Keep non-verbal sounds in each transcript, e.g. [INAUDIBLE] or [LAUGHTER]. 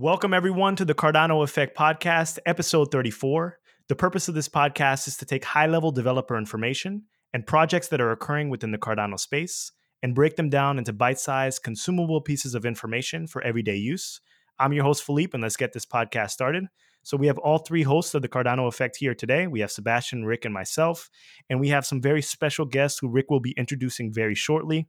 Welcome, everyone, to the Cardano Effect Podcast, episode 34. The purpose of this podcast is to take high level developer information and projects that are occurring within the Cardano space and break them down into bite sized, consumable pieces of information for everyday use. I'm your host, Philippe, and let's get this podcast started. So, we have all three hosts of the Cardano Effect here today. We have Sebastian, Rick, and myself, and we have some very special guests who Rick will be introducing very shortly.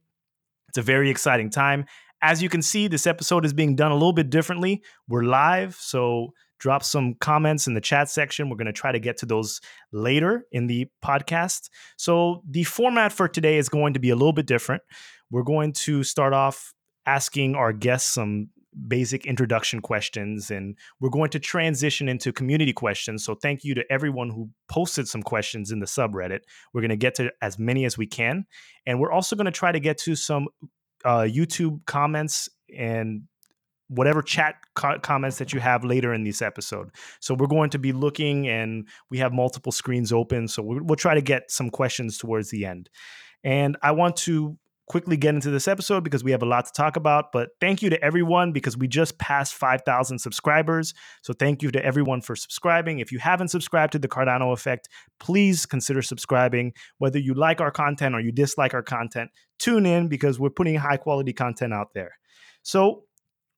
It's a very exciting time as you can see, this episode is being done a little bit differently. We're live, so drop some comments in the chat section. We're going to try to get to those later in the podcast. So, the format for today is going to be a little bit different. We're going to start off asking our guests some basic introduction questions and we're going to transition into community questions so thank you to everyone who posted some questions in the subreddit we're going to get to as many as we can and we're also going to try to get to some uh, YouTube comments and whatever chat co- comments that you have later in this episode. So we're going to be looking, and we have multiple screens open. So we'll, we'll try to get some questions towards the end. And I want to quickly get into this episode because we have a lot to talk about. But thank you to everyone because we just passed 5,000 subscribers. So thank you to everyone for subscribing. If you haven't subscribed to the Cardano Effect, please consider subscribing. Whether you like our content or you dislike our content, tune in because we're putting high quality content out there. So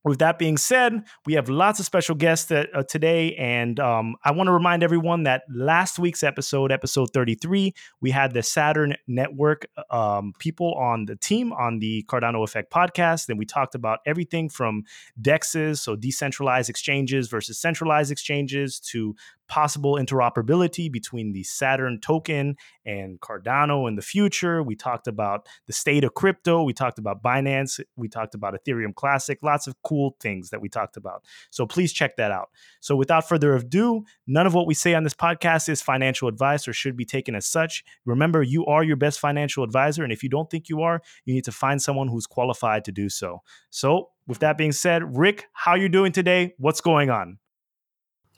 with that being said, we have lots of special guests that, uh, today, and um, I want to remind everyone that last week's episode, episode 33, we had the Saturn Network um, people on the team on the Cardano Effect podcast. And we talked about everything from DEXs, so decentralized exchanges versus centralized exchanges, to possible interoperability between the Saturn token and Cardano in the future. We talked about the state of crypto. We talked about Binance. We talked about Ethereum Classic. Lots of cool things that we talked about. So please check that out. So without further ado, none of what we say on this podcast is financial advice or should be taken as such. Remember, you are your best financial advisor. And if you don't think you are, you need to find someone who's qualified to do so. So with that being said, Rick, how you doing today? What's going on?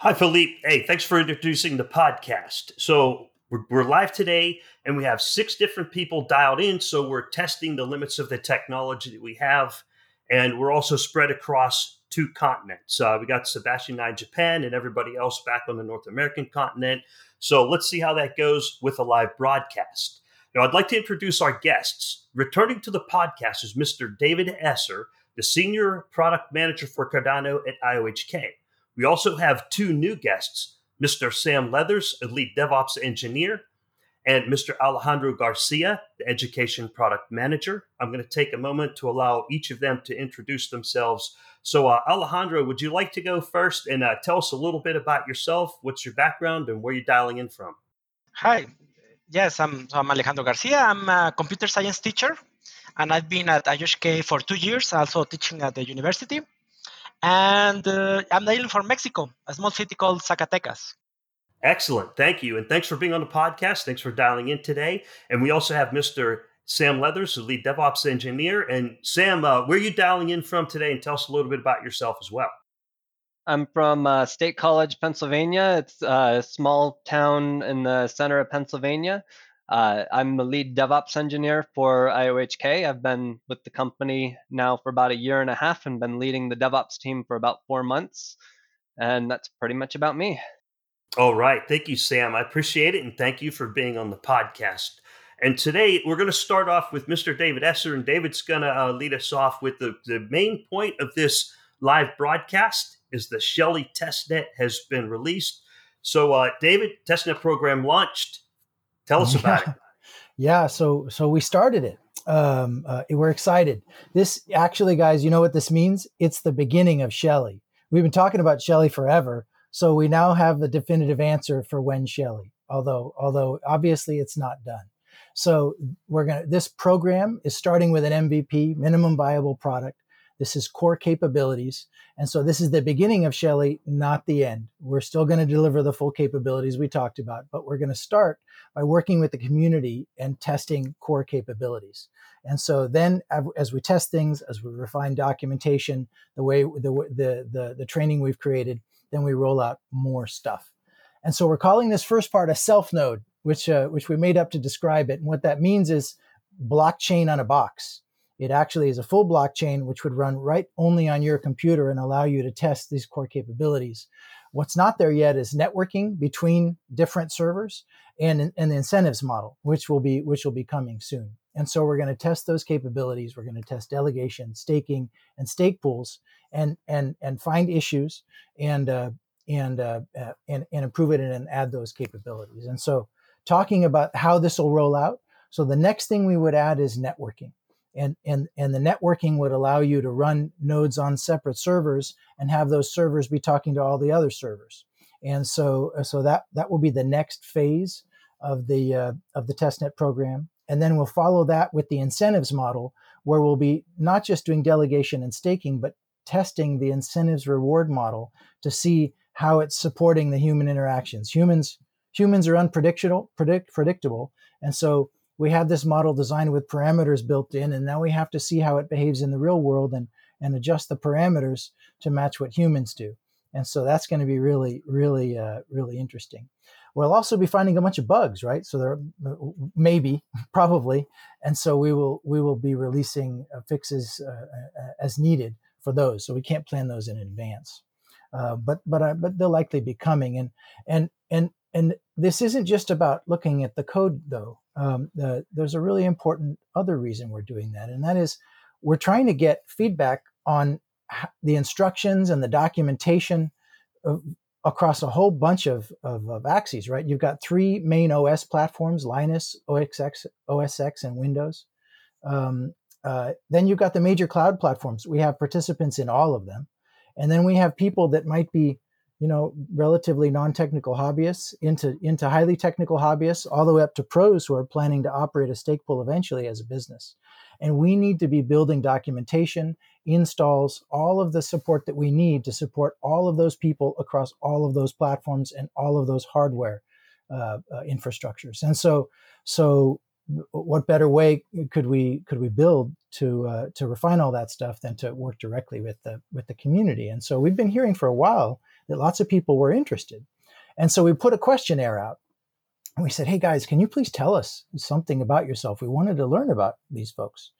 Hi, Philippe. Hey, thanks for introducing the podcast. So, we're, we're, live today and we have six different people dialed in. So, we're testing the limits of the technology that we have. And we're also spread across two continents. Uh, we got Sebastian in Japan and everybody else back on the North American continent. So, let's see how that goes with a live broadcast. Now, I'd like to introduce our guests. Returning to the podcast is Mr. David Esser, the Senior Product Manager for Cardano at IOHK. We also have two new guests Mr. Sam Leathers, Elite DevOps engineer, and Mr. Alejandro Garcia, the education product manager. I'm going to take a moment to allow each of them to introduce themselves. So, uh, Alejandro, would you like to go first and uh, tell us a little bit about yourself? What's your background and where you're dialing in from? Hi. Yes, I'm, I'm Alejandro Garcia. I'm a computer science teacher, and I've been at IOHK for two years, also teaching at the university and uh, I'm hailing from Mexico, a small city called Zacatecas. Excellent. Thank you. And thanks for being on the podcast. Thanks for dialing in today. And we also have Mr. Sam Leathers, the lead DevOps engineer. And Sam, uh, where are you dialing in from today? And tell us a little bit about yourself as well. I'm from uh, State College, Pennsylvania. It's a small town in the center of Pennsylvania. Uh, I'm the lead DevOps engineer for IOHK. I've been with the company now for about a year and a half and been leading the DevOps team for about four months. And that's pretty much about me. All right. Thank you, Sam. I appreciate it. And thank you for being on the podcast. And today we're going to start off with Mr. David Esser, and David's going to uh, lead us off with the, the main point of this live broadcast is the Shelley testnet has been released. So, uh, David, testnet program launched Tell us about it. [LAUGHS] Yeah, so so we started it. Um, uh, we're excited. This actually, guys, you know what this means? It's the beginning of Shelley. We've been talking about Shelley forever, so we now have the definitive answer for when Shelley. Although, although obviously it's not done. So we're gonna. This program is starting with an MVP, minimum viable product. This is core capabilities. And so this is the beginning of Shelley, not the end. We're still going to deliver the full capabilities we talked about, but we're going to start by working with the community and testing core capabilities. And so then as we test things, as we refine documentation, the way the the the, the training we've created, then we roll out more stuff. And so we're calling this first part a self node, which uh, which we made up to describe it. And what that means is blockchain on a box. It actually is a full blockchain, which would run right only on your computer and allow you to test these core capabilities. What's not there yet is networking between different servers and, the incentives model, which will be which will be coming soon. And so we're going to test those capabilities. We're going to test delegation, staking, and stake pools, and and and find issues and uh, and, uh, uh, and and improve it and add those capabilities. And so talking about how this will roll out. So the next thing we would add is networking and and and the networking would allow you to run nodes on separate servers and have those servers be talking to all the other servers. And so uh, so that that will be the next phase of the uh, of the testnet program. And then we'll follow that with the incentives model where we'll be not just doing delegation and staking but testing the incentives reward model to see how it's supporting the human interactions. Humans humans are unpredictable predict, predictable. And so we have this model designed with parameters built in, and now we have to see how it behaves in the real world and, and adjust the parameters to match what humans do. And so that's going to be really, really, uh, really interesting. We'll also be finding a bunch of bugs, right? So there, maybe, [LAUGHS] probably, and so we will we will be releasing uh, fixes uh, uh, as needed for those. So we can't plan those in advance, uh, but but uh, but they'll likely be coming. And and and and this isn't just about looking at the code, though. Um, the, there's a really important other reason we're doing that, and that is we're trying to get feedback on the instructions and the documentation of, across a whole bunch of, of, of, axes, right? You've got three main OS platforms Linux, OXX, OS X, and Windows. Um, uh, then you've got the major cloud platforms. We have participants in all of them. And then we have people that might be you know relatively non-technical hobbyists into into highly technical hobbyists all the way up to pros who are planning to operate a stake pool eventually as a business. And we need to be building documentation installs all of the support that we need to support all of those people across all of those platforms and all of those hardware uh, uh, infrastructures. And so so what better way could we could we build to uh, to refine all that stuff than to work directly with the with the community? And so we've been hearing for a while that lots of people were interested. And so we put a questionnaire out and we said, Hey guys, can you please tell us something about yourself? We wanted to learn about these folks.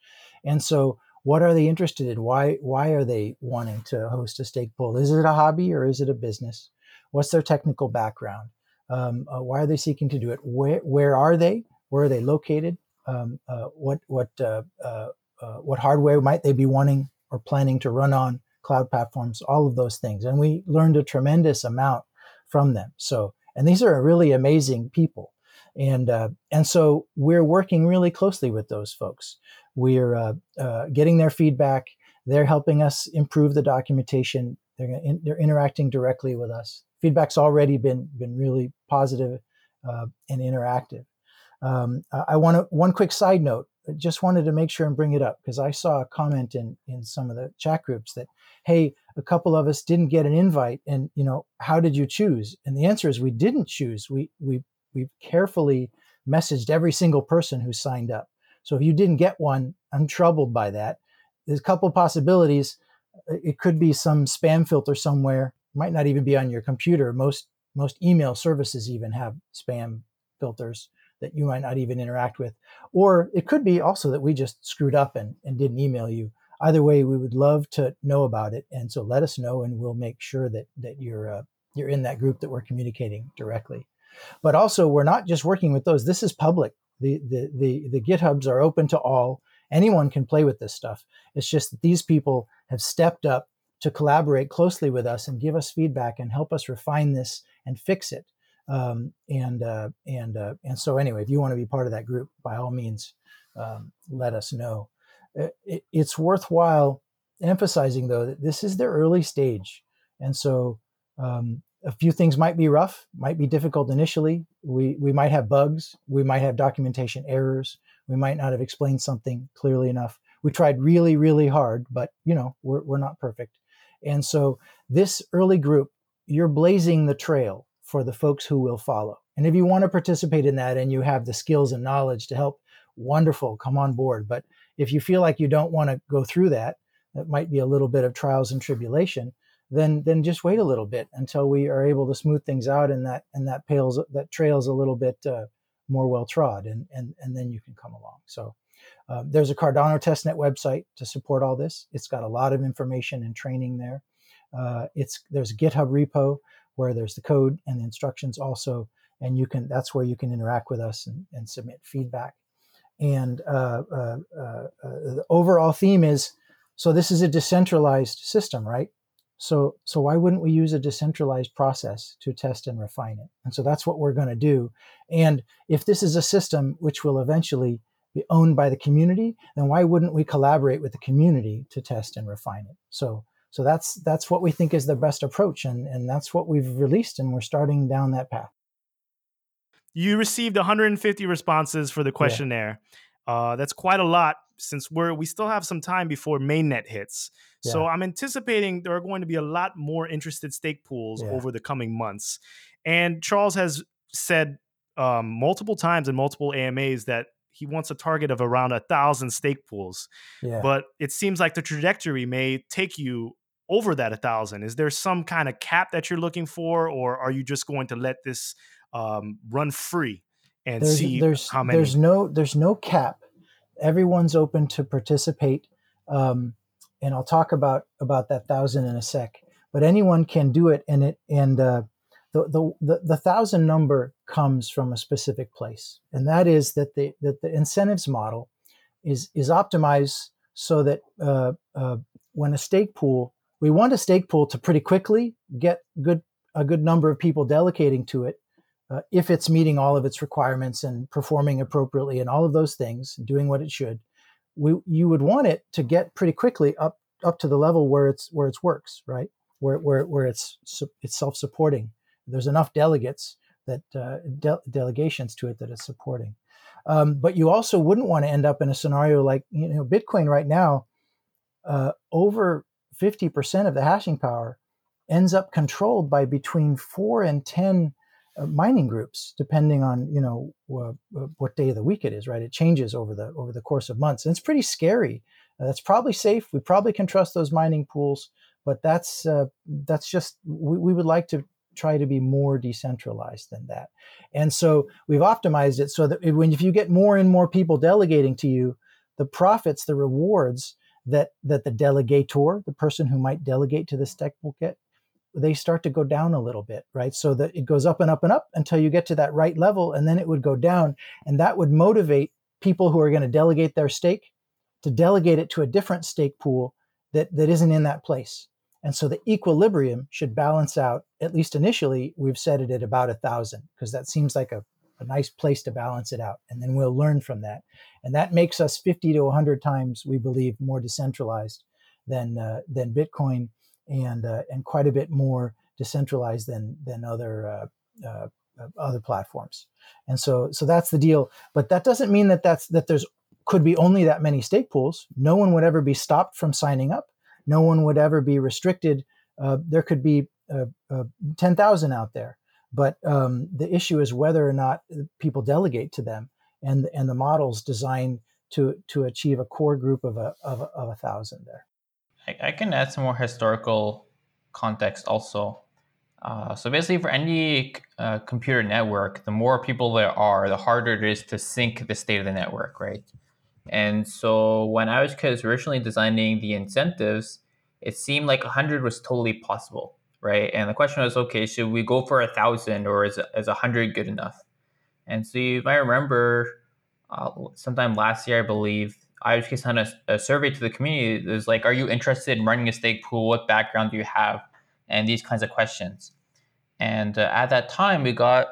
And so what are they interested in? Why, why are they wanting to host a stake pool? Is it a hobby or is it a business? What's their technical background? Um, uh, why are they seeking to do it? Where, where are they? Where are they located? Um, uh, what, what, uh, uh, uh what hardware might they be wanting or planning to run on? Cloud platforms, all of those things. And we learned a tremendous amount from them. So, and these are really amazing people. And, uh, and so we're working really closely with those folks. We're uh, uh, getting their feedback. They're helping us improve the documentation. They're, in, they're interacting directly with us. Feedback's already been, been really positive, uh, and interactive. Um, I want to, one quick side note just wanted to make sure and bring it up because I saw a comment in in some of the chat groups that hey, a couple of us didn't get an invite, and you know, how did you choose? And the answer is we didn't choose. We we we carefully messaged every single person who signed up. So if you didn't get one, I'm troubled by that. There's a couple possibilities. It could be some spam filter somewhere. It might not even be on your computer. Most most email services even have spam filters that you might not even interact with. Or it could be also that we just screwed up and, and didn't email you either way, we would love to know about it, and so let us know, and we'll make sure that that you're uh, you're in that group that we're communicating directly. But also, we're not just working with those. This is public. The the the, the GitHubs are open to all. Anyone can play with this stuff. It's just that these people have stepped up to collaborate closely with us and give us feedback and help us refine this and fix it. Um, and uh, and uh, and so anyway, if you want to be part of that group, by all means, um, let us know. It's worthwhile emphasizing though that this is the early stage and so um, a few things might be rough might be difficult initially. We we might have bugs we might have documentation errors we might not have explained something clearly enough. We tried really really hard but you know we're, we're not perfect. And so this early group you're blazing the trail for the folks who will follow and if you want to participate in that and you have the skills and knowledge to help wonderful come on board but if you feel like you don't want to go through that, that might be a little bit of trials and tribulation, then then just wait a little bit until we are able to smooth things out and that and that pales that trails a little bit uh, more well trod and and and then you can come along. So Um, there's a Cardano testnet website to support all this. It's got a lot of information and training there. Uh, it's there's GitHub repo where there's the code and the instructions also, and you can that's where you can interact with us and, and submit feedback. And uh, uh, uh, the overall theme is so this is a decentralized system, right? So, so why wouldn't we use a decentralized process to test and refine it? And so that's what we're going to do. And if this is a system which will eventually be owned by the community, then why wouldn't we collaborate with the community to test and refine it? So, so that's that's what we think is the best approach, and and that's what we've released, and we're starting down that path. You received 150 responses for the questionnaire. Yeah. Uh, that's quite a lot since we're we still have some time before mainnet hits. Yeah. So I'm anticipating there are going to be a lot more interested stake pools yeah. over the coming months. And Charles has said um, multiple times in multiple AMAs that he wants a target of around a thousand stake pools. Yeah. But it seems like the trajectory may take you over that a thousand. Is there some kind of cap that you're looking for, or are you just going to let this um, run free and there's, see there's, how many? There's no there's no cap. Everyone's open to participate, um, and I'll talk about about that thousand in a sec. But anyone can do it, and it and uh, the, the, the, the thousand number comes from a specific place, and that is that the that the incentives model is is optimized so that uh, uh, when a stake pool, we want a stake pool to pretty quickly get good a good number of people delegating to it, uh, if it's meeting all of its requirements and performing appropriately and all of those things, doing what it should. We, you would want it to get pretty quickly up up to the level where it's where it works, right? Where where where it's it's self supporting there's enough delegates that uh, de- delegations to it that it's supporting. Um, but you also wouldn't want to end up in a scenario like you know Bitcoin right now. Uh, over 50% of the hashing power ends up controlled by between four and 10 uh, mining groups, depending on you know what day of the week it is. Right, it changes over the over the course of months, and it's pretty scary. Uh, that's probably safe. We probably can trust those mining pools, but that's uh, that's just we, we would like to try to be more decentralized than that. And so we've optimized it so that when if you get more and more people delegating to you, the profits, the rewards that that the delegator, the person who might delegate to will get, they start to go down a little bit, right? So that it goes up and up and up until you get to that right level, and then it would go down, and that would motivate people who are going to delegate their stake to delegate it to a different stake pool that that isn't in that place. And so the equilibrium should balance out, at least initially, we've set it at about a thousand, because that seems like a, a nice place to balance it out. And then we'll learn from that. And that makes us 50 to 100 times, we believe, more decentralized than, uh, than Bitcoin and, uh, and quite a bit more decentralized than, than other, uh, uh other platforms. And so, so that's the deal. But that doesn't mean that that's, that there's could be only that many stake pools. No one would ever be stopped from signing up no one would ever be restricted. Uh, there could be uh, uh, 10,000 out there. But um, the issue is whether or not people delegate to them, and and the models designed to to achieve a core group of a of a, of a thousand there. I, I can add some more historical context also. Uh, so basically, for any uh, computer network, the more people there are, the harder it is to sync the state of the network, right? And so when I was originally designing the incentives, it seemed like 100 was totally possible, right? And the question was, okay, should we go for a thousand or is is 100 good enough? And so you might remember, uh, sometime last year, I believe, I was sent a, a survey to the community. It was like, are you interested in running a stake pool? What background do you have? And these kinds of questions. And uh, at that time, we got,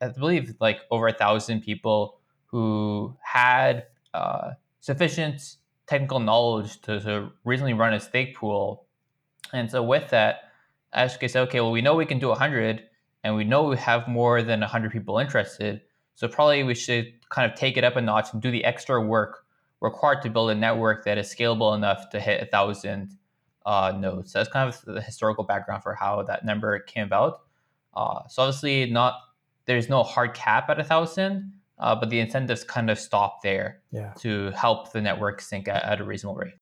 I believe, like over a thousand people who had uh, sufficient technical knowledge to, to reasonably run a stake pool. And so with that, Ashke said, okay, well, we know we can do 100 and we know we have more than 100 people interested. So probably we should kind of take it up a notch and do the extra work required to build a network that is scalable enough to hit a thousand uh, nodes. So that's kind of the historical background for how that number came about. Uh, so obviously, not there's no hard cap at a thousand, uh, but the incentives kind of stop there yeah. to help the network sync at, at, a reasonable rate.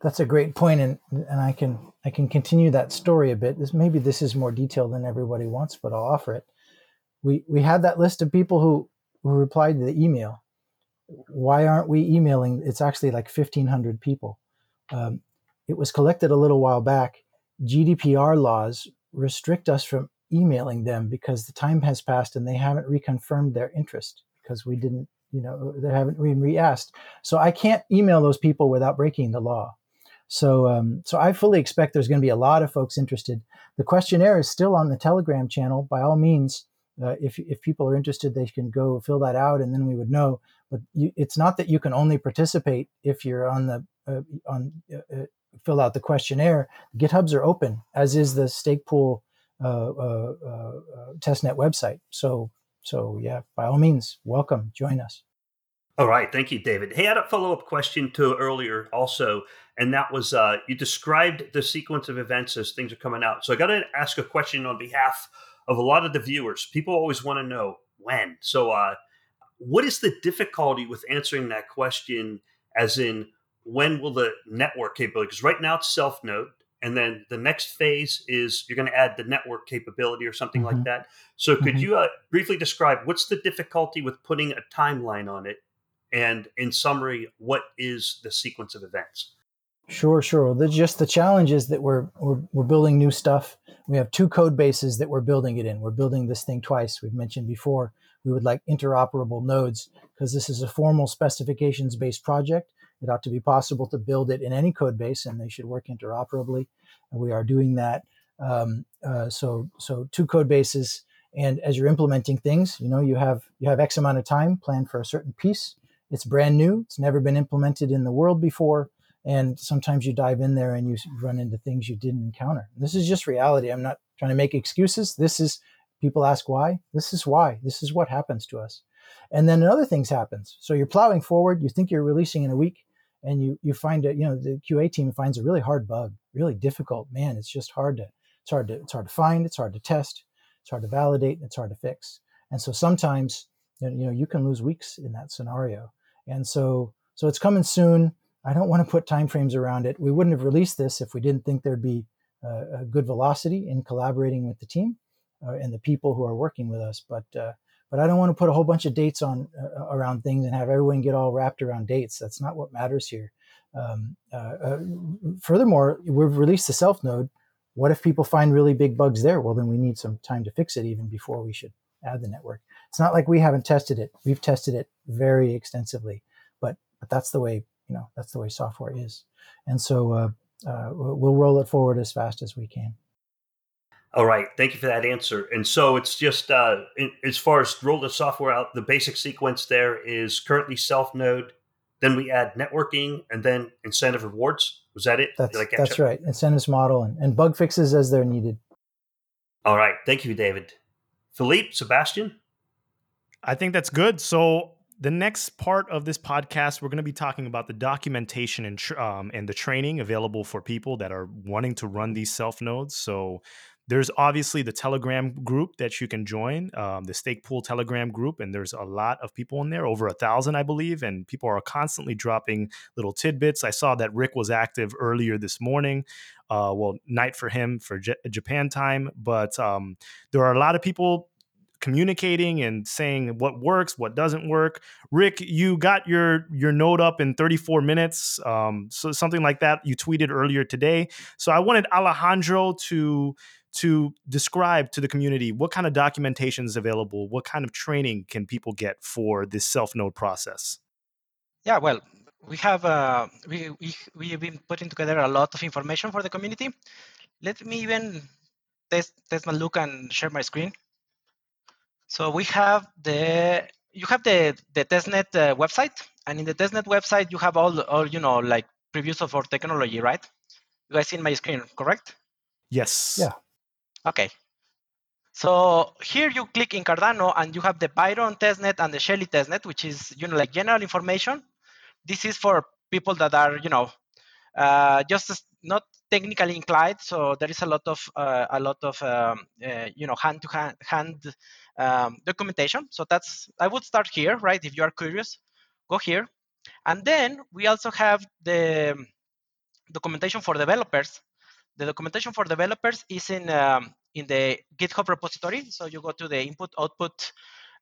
That's a great point, and and I can I can continue that story a bit. This maybe this is more detailed than everybody wants, but I'll offer it. We we had that list of people who who replied to the email, why aren't we emailing? It's actually like 1,500 people. Um, it was collected a little while back. GDPR laws restrict us from emailing them because the time has passed and they haven't reconfirmed their interest because we didn't, you know, they haven't been re-asked. So I can't email those people without breaking the law. So, um, so I fully expect there's going to be a lot of folks interested. The questionnaire is still on the Telegram channel. By all means, uh, if if people are interested, they can go fill that out, and then we would know. But you, it's not that you can only participate if you're on the uh, on uh, uh fill out the questionnaire. GitHubs are open, as is the stake pool uh, uh, testnet website. So so yeah, by all means, welcome, join us. All right, thank you, David. Hey, I had a follow up question to earlier also, and that was uh, you described the sequence of events as things are coming out. So I got to ask a question on behalf of a lot of the viewers. People always want to know when. So, uh, what is the difficulty with answering that question? As in, when will the network capability? Because right now it's self node, and then the next phase is you're going to add the network capability or something mm-hmm. like that. So, could mm-hmm. you uh, briefly describe what's the difficulty with putting a timeline on it? And in summary, what is the sequence of events? Sure, sure. The, just the challenge is that we're, we're we're building new stuff. We have two code bases that we're building it in. We're building this thing twice. We've mentioned before we would like interoperable nodes because this is a formal specifications based project. It ought to be possible to build it in any code base, and they should work interoperably. And we are doing that. Um, uh, so so two code bases, and as you're implementing things, you know you have you have X amount of time planned for a certain piece it's brand new. It's never been implemented in the world before. And sometimes you dive in there and you run into things you didn't encounter. This is just reality. I'm not trying to make excuses. This is people ask why. This is why. This is what happens to us. And then other things happens. So you're plowing forward. You think you're releasing in a week, and you you find it. You know the QA team finds a really hard bug, really difficult. Man, it's just hard to it's hard to it's hard to find. It's hard to test. It's hard to validate. It's hard to fix. And so sometimes you know you can lose weeks in that scenario. And so, so it's coming soon. I don't want to put timeframes around it. We wouldn't have released this if we didn't think there'd be a good velocity in collaborating with the team uh, and the people who are working with us. But uh, but I don't want to put a whole bunch of dates on uh, around things and have everyone get all wrapped around dates. That's not what matters here. Um, uh, uh, furthermore, we've released the self node. What if people find really big bugs there? Well, then we need some time to fix it even before we should add the network. It's not like we haven't tested it. We've tested it very extensively, but but that's the way you know that's the way software is, and so uh, uh, we'll roll it forward as fast as we can. All right, thank you for that answer. And so it's just uh, in, as far as roll the software out, the basic sequence there is currently self node. Then we add networking and then incentive rewards. Was that it? That's, that's right. Incentives model and, and bug fixes as they're needed. All right. Thank you, David. Philippe, Sebastian? I think that's good. So the next part of this podcast, we're going to be talking about the documentation and um, and the training available for people that are wanting to run these self nodes. So there's obviously the Telegram group that you can join, um, the Stake Pool Telegram group, and there's a lot of people in there, over a thousand, I believe, and people are constantly dropping little tidbits. I saw that Rick was active earlier this morning. Uh, well, night for him for J- Japan time, but um, there are a lot of people communicating and saying what works, what doesn't work. Rick, you got your your node up in 34 minutes, um, so something like that. You tweeted earlier today. So I wanted Alejandro to to describe to the community what kind of documentation is available, what kind of training can people get for this self node process. Yeah, well, we have uh, we, we we've been putting together a lot of information for the community. Let me even test test my look and share my screen. So we have the you have the the testnet uh, website, and in the testnet website you have all all you know like previews of our technology, right? You guys see my screen, correct? Yes. Yeah. Okay. So here you click in Cardano and you have the Byron testnet and the Shelley testnet, which is you know like general information. This is for people that are you know uh, just not technically inclined. So there is a lot of uh, a lot of um, uh, you know hand to hand hand um, documentation. So that's I would start here, right? If you are curious, go here, and then we also have the documentation for developers. The documentation for developers is in um, in the GitHub repository. So you go to the input output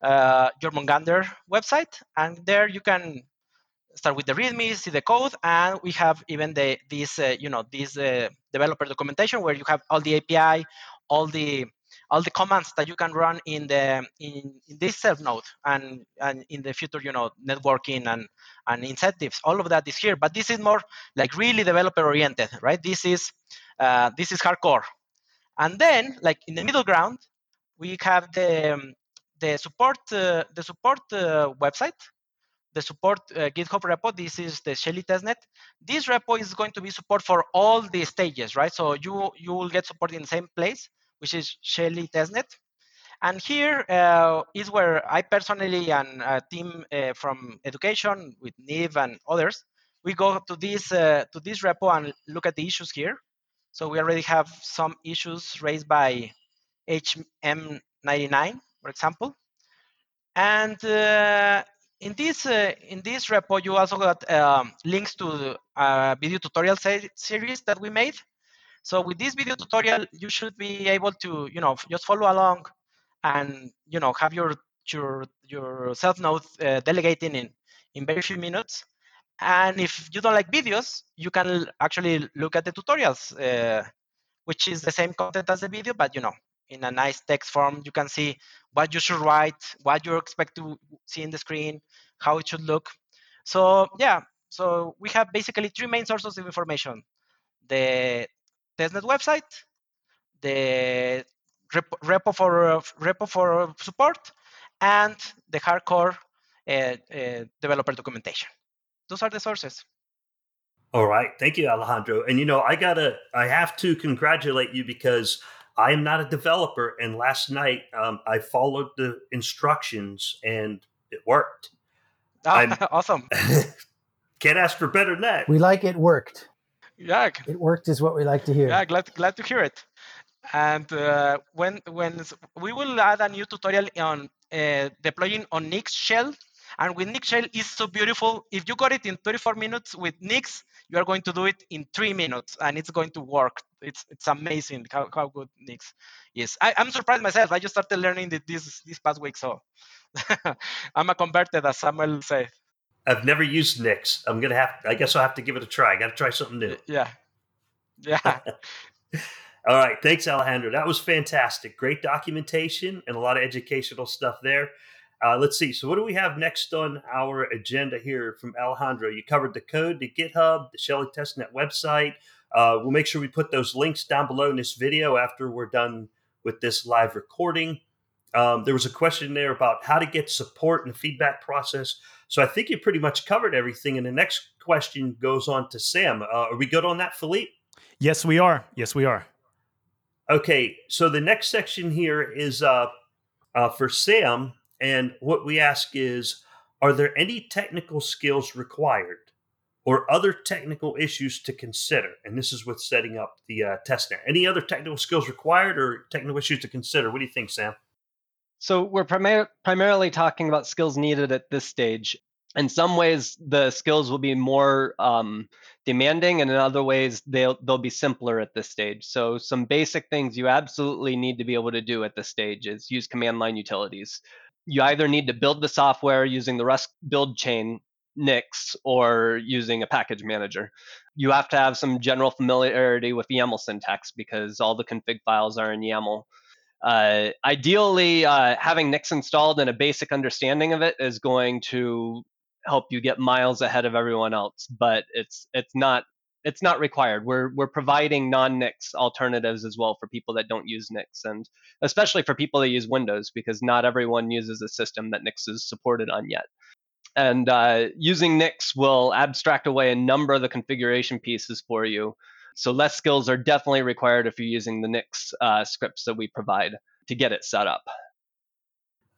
uh, Jormungandr website, and there you can start with the README, see the code, and we have even the this uh, you know this uh, developer documentation where you have all the API, all the all the commands that you can run in the in, in this self node and and in the future you know networking and and incentives all of that is here. But this is more like really developer oriented right? This is uh, this is hardcore. And then like in the middle ground we have the um, the support uh, the support uh, website the support uh, github repo. This is the Shelley testnet. This repo is going to be support for all the stages right? So you you will get support in the same place which is Shelley testnet. And here uh, is where I personally and a team uh, from education with Niv and others, we go to this uh, to this repo and look at the issues here. So we already have some issues raised by HM99, for example. And uh, in this uh, in this repo, you also got um, links to a video tutorial series that we made so with this video tutorial, you should be able to, you know, just follow along and, you know, have your your your self node uh, delegating in in very few minutes. And if you don't like videos, you can actually look at the tutorials, uh, which is the same content as the video, but you know, in a nice text form, you can see what you should write, what you expect to see in the screen, how it should look. So yeah, so we have basically three main sources of information: the testnet website, the repo for repo for support, and the hardcore uh, uh, developer documentation. Those are the sources. All right, thank you, Alejandro. And you know, I gotta, I have to congratulate you because I am not a developer, and last night um, I followed the instructions and it worked. Oh, [LAUGHS] awesome! [LAUGHS] can't ask for better than that. We like it worked. Yeah, it worked is what we like to hear. Yeah, glad glad to hear it. And uh, when when we will add a new tutorial on uh, deploying on Nix shell, and with Nix shell is so beautiful. If you got it in 34 minutes with Nix, you are going to do it in three minutes, and it's going to work. It's it's amazing how, how good Nix is. I, am surprised myself. I just started learning this this past week, so [LAUGHS] I'm a converted, as Samuel said. I've never used Nix. I'm gonna have. I guess I'll have to give it a try. I got to try something new. Yeah, yeah. [LAUGHS] All right, thanks, Alejandro. That was fantastic. Great documentation and a lot of educational stuff there. Uh, let's see. So, what do we have next on our agenda here from Alejandro? You covered the code, the GitHub, the Shelley Testnet website. Uh, we'll make sure we put those links down below in this video after we're done with this live recording. Um, there was a question there about how to get support in the feedback process. So I think you pretty much covered everything. And the next question goes on to Sam. Uh, are we good on that, Philippe? Yes, we are. Yes, we are. Okay. So the next section here is uh, uh, for Sam. And what we ask is Are there any technical skills required or other technical issues to consider? And this is with setting up the uh, testnet. Any other technical skills required or technical issues to consider? What do you think, Sam? So we're primar- primarily talking about skills needed at this stage. In some ways, the skills will be more um, demanding, and in other ways, they'll they'll be simpler at this stage. So some basic things you absolutely need to be able to do at this stage is use command line utilities. You either need to build the software using the Rust build chain Nix or using a package manager. You have to have some general familiarity with YAML syntax because all the config files are in YAML. Uh, ideally, uh, having Nix installed and a basic understanding of it is going to help you get miles ahead of everyone else. But it's it's not it's not required. We're we're providing non-Nix alternatives as well for people that don't use Nix, and especially for people that use Windows, because not everyone uses a system that Nix is supported on yet. And uh, using Nix will abstract away a number of the configuration pieces for you so less skills are definitely required if you're using the Nix uh, scripts that we provide to get it set up.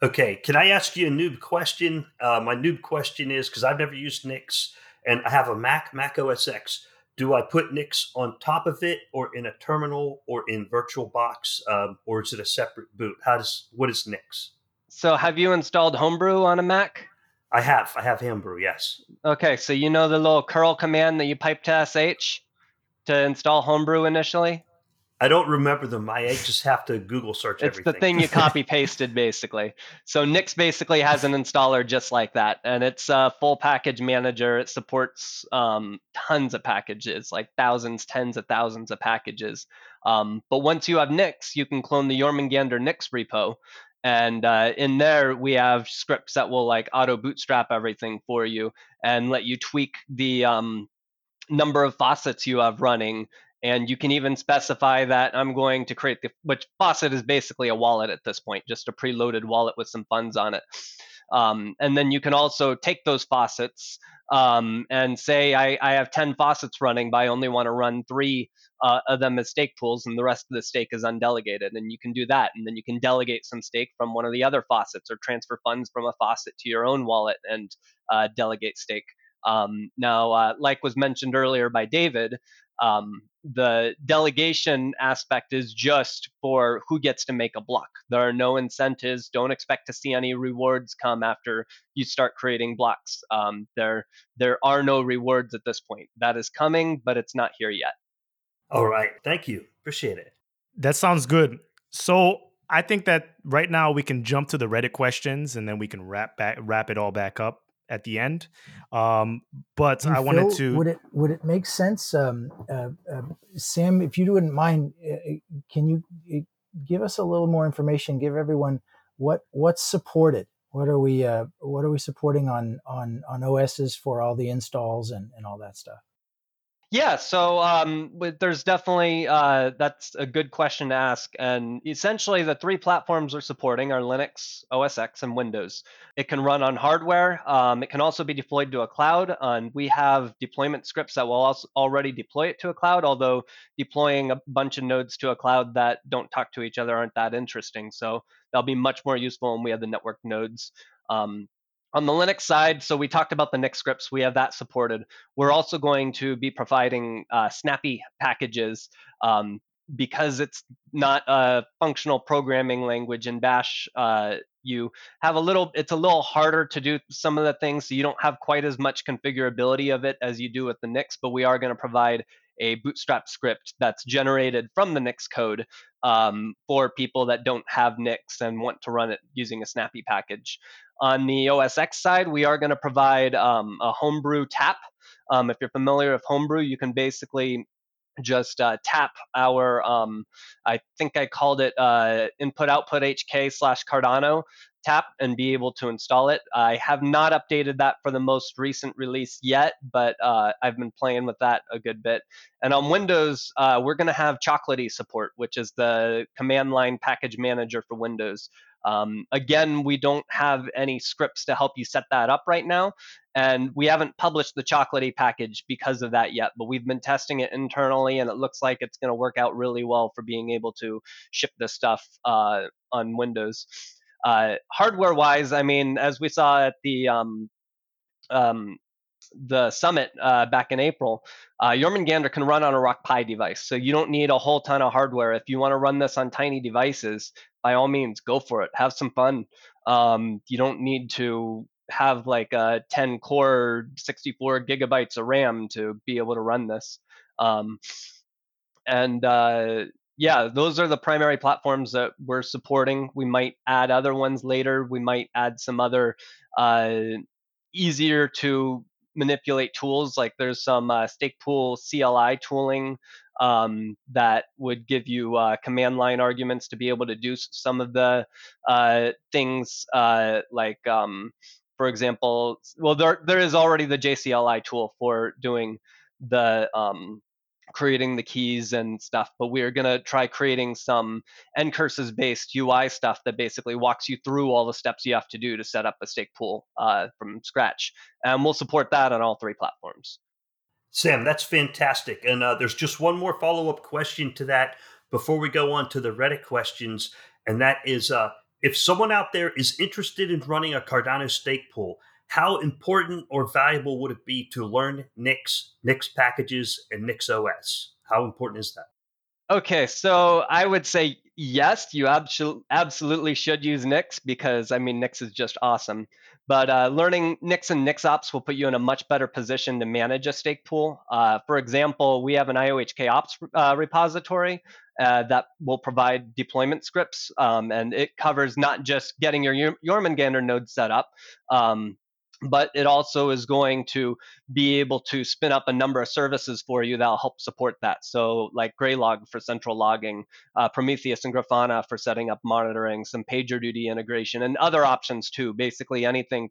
Okay, can I ask you a noob question? Uh, my noob question is because I've never used Nix and I have a Mac, Mac OS X. Do I put Nix on top of it, or in a terminal, or in VirtualBox, um, or is it a separate boot? How does what is Nix? So, have you installed Homebrew on a Mac? I have. I have Homebrew. Yes. Okay, so you know the little curl command that you pipe to sh to install Homebrew initially? I don't remember them. I just have to Google search it's everything. the thing you [LAUGHS] copy pasted basically. So Nix basically has an installer just like that, and it's a full package manager. It supports um, tons of packages, like thousands, tens of thousands of packages. Um, but once you have Nix, you can clone the Jormungandr Nix repo, and uh, in there we have scripts that will like auto bootstrap everything for you and let you tweak the um, number of faucets you have running and you can even specify that I'm going to create the which faucet is basically a wallet at this point, just a preloaded wallet with some funds on it. Um, and then you can also take those faucets um, and say I, I, have 10 faucets running, but I only want to run three uh, of them as stake pools, and the rest of the stake is undelegated. And you can do that, and then you can delegate some stake from one of the other faucets, or transfer funds from a faucet to your own wallet and uh, delegate stake. Um, now, uh, like was mentioned earlier by David, um, the delegation aspect is just for who gets to make a block. There are no incentives. Don't expect to see any rewards come after you start creating blocks. Um, there, there are no rewards at this point. That is coming, but it's not here yet. All right. Thank you. Appreciate it. That sounds good. So I think that right now we can jump to the Reddit questions and then we can wrap back wrap it all back up at the end. Um, but I wanted to. Would it would it make sense, um, uh, uh, Sam? If you wouldn't mind, uh, uh can you uh, give us a little more information? Give everyone what what's supported. What are we uh, what are we supporting on on on OSs for all the installs and and all that stuff? Yeah, so um, there's definitely uh, that's a good question to ask, and essentially the three platforms we're supporting are Linux, OS X, and Windows. It can run on hardware. Um, it can also be deployed to a cloud, and we have deployment scripts that will also already deploy it to a cloud. Although deploying a bunch of nodes to a cloud that don't talk to each other aren't that interesting, so they'll be much more useful when we have the network nodes. Um, on the Linux side, so we talked about the Nix scripts, we have that supported. We're also going to be providing uh, snappy packages um, because it's not a functional programming language in Bash. Uh, you have a little, it's a little harder to do some of the things, so you don't have quite as much configurability of it as you do with the Nix, but we are going to provide a bootstrap script that's generated from the Nix code um, for people that don't have Nix and want to run it using a snappy package. On the OS X side, we are going to provide um, a homebrew tap. Um, if you're familiar with homebrew, you can basically just uh, tap our um, i think i called it uh, input output hk slash cardano tap and be able to install it i have not updated that for the most recent release yet but uh, i've been playing with that a good bit and on windows uh, we're going to have chocolatey support which is the command line package manager for windows um, again, we don't have any scripts to help you set that up right now. And we haven't published the chocolatey package because of that yet, but we've been testing it internally and it looks like it's going to work out really well for being able to ship this stuff uh, on Windows. Uh, hardware wise, I mean, as we saw at the um, um, the summit uh, back in April, uh, Jormungandr can run on a Rock Pi device. So you don't need a whole ton of hardware. If you want to run this on tiny devices, by all means, go for it. Have some fun. Um, you don't need to have like a 10 core, 64 gigabytes of RAM to be able to run this. Um, and uh, yeah, those are the primary platforms that we're supporting. We might add other ones later. We might add some other uh, easier to manipulate tools. Like there's some uh, stake pool CLI tooling um, that would give you uh, command line arguments to be able to do some of the uh, things uh, like, um, for example, well, there there is already the JCLI tool for doing the um, creating the keys and stuff, but we're going to try creating some ncurses based UI stuff that basically walks you through all the steps you have to do to set up a stake pool uh, from scratch. And we'll support that on all three platforms. Sam, that's fantastic. And uh, there's just one more follow up question to that before we go on to the Reddit questions. And that is uh, if someone out there is interested in running a Cardano stake pool, how important or valuable would it be to learn Nix, Nix packages, and Nix OS? How important is that? Okay, so I would say yes, you abso- absolutely should use Nix because I mean Nix is just awesome. But uh, learning Nix and NixOps will put you in a much better position to manage a stake pool. Uh, for example, we have an IOHK ops uh, repository, uh, that will provide deployment scripts, um, and it covers not just getting your Jormungandr node set up, um, but it also is going to be able to spin up a number of services for you that'll help support that. So, like Graylog for central logging, uh, Prometheus and Grafana for setting up monitoring, some PagerDuty integration, and other options too. Basically, anything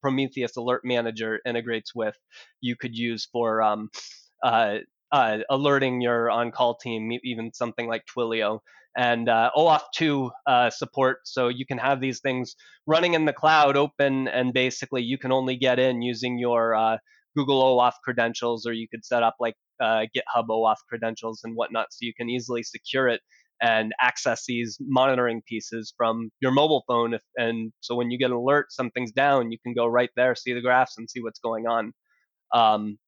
Prometheus Alert Manager integrates with, you could use for um, uh, uh, alerting your on-call team, even something like Twilio and uh, OAuth 2 uh, support. So you can have these things running in the cloud open, and basically you can only get in using your uh, Google OAuth credentials, or you could set up like uh, GitHub OAuth credentials and whatnot, so you can easily secure it and access these monitoring pieces from your mobile phone. If, and so when you get an alert, something's down, you can go right there, see the graphs, and see what's going on. Um,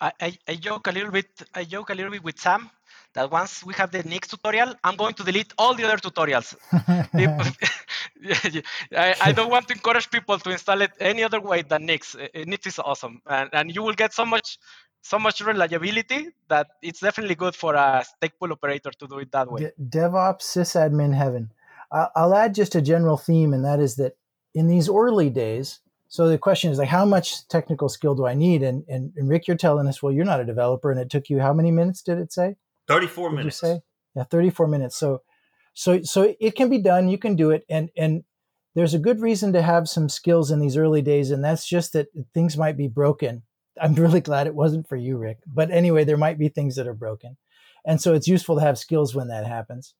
I, I, I joke a little bit. I joke a little bit with Sam that once we have the Nix tutorial, I'm going to delete all the other tutorials. [LAUGHS] [LAUGHS] I, I, don't want to encourage people to install it any other way than Nix. Uh, Nix is awesome, and, and you will get so much so much reliability that it's definitely good for a stake pool operator to do it that way. De- DevOps sysadmin heaven. I'll add just a general theme, and that is that in these early days, so the question is like, how much technical skill do I need? And, and, and Rick, you're telling us, well, you're not a developer, and it took you how many minutes? Did it say? Thirty-four minutes. You say? Yeah, thirty-four minutes. So, so, so it can be done. You can do it, and and there's a good reason to have some skills in these early days, and that's just that things might be broken. I'm [LAUGHS] really glad it wasn't for you, Rick. But anyway, there might be things that are broken, and so it's useful to have skills when that happens.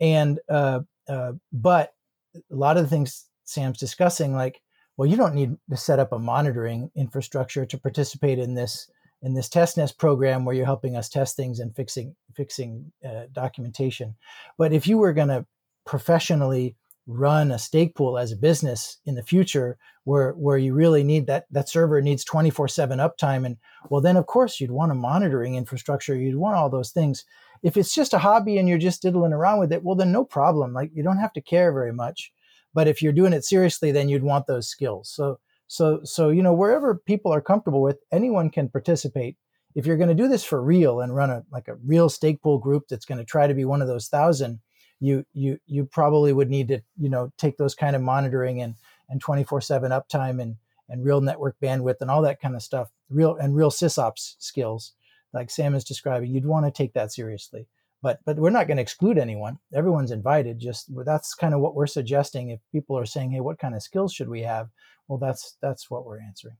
And uh, uh, but a lot of the things Sam's discussing, like well, you don't need to set up a monitoring infrastructure to participate in this in this test net program where you're helping us test things and fixing fixing uh, documentation. But if you were going to professionally run a stake pool as a business in the future where where you really need that that server needs 24/7 uptime and well then of course you'd want a monitoring infrastructure you'd want all those things if it's just a hobby and you're just diddling around with it well then no problem like you don't have to care very much but if you're doing it seriously, then you'd want those skills. So, so, so, you know, wherever people are comfortable with, anyone can participate. If you're going to do this for real and run a like a real stake pool group that's going to try to be one of those thousand, you you you probably would need to you know take those kind of monitoring and and 24/7 uptime and and real network bandwidth and all that kind of stuff, real and real sysops skills, like Sam is describing. You'd want to take that seriously but but we're not going to exclude anyone. Everyone's invited just that's kind of what we're suggesting. If people are saying hey what kind of skills should we have? Well that's that's what we're answering.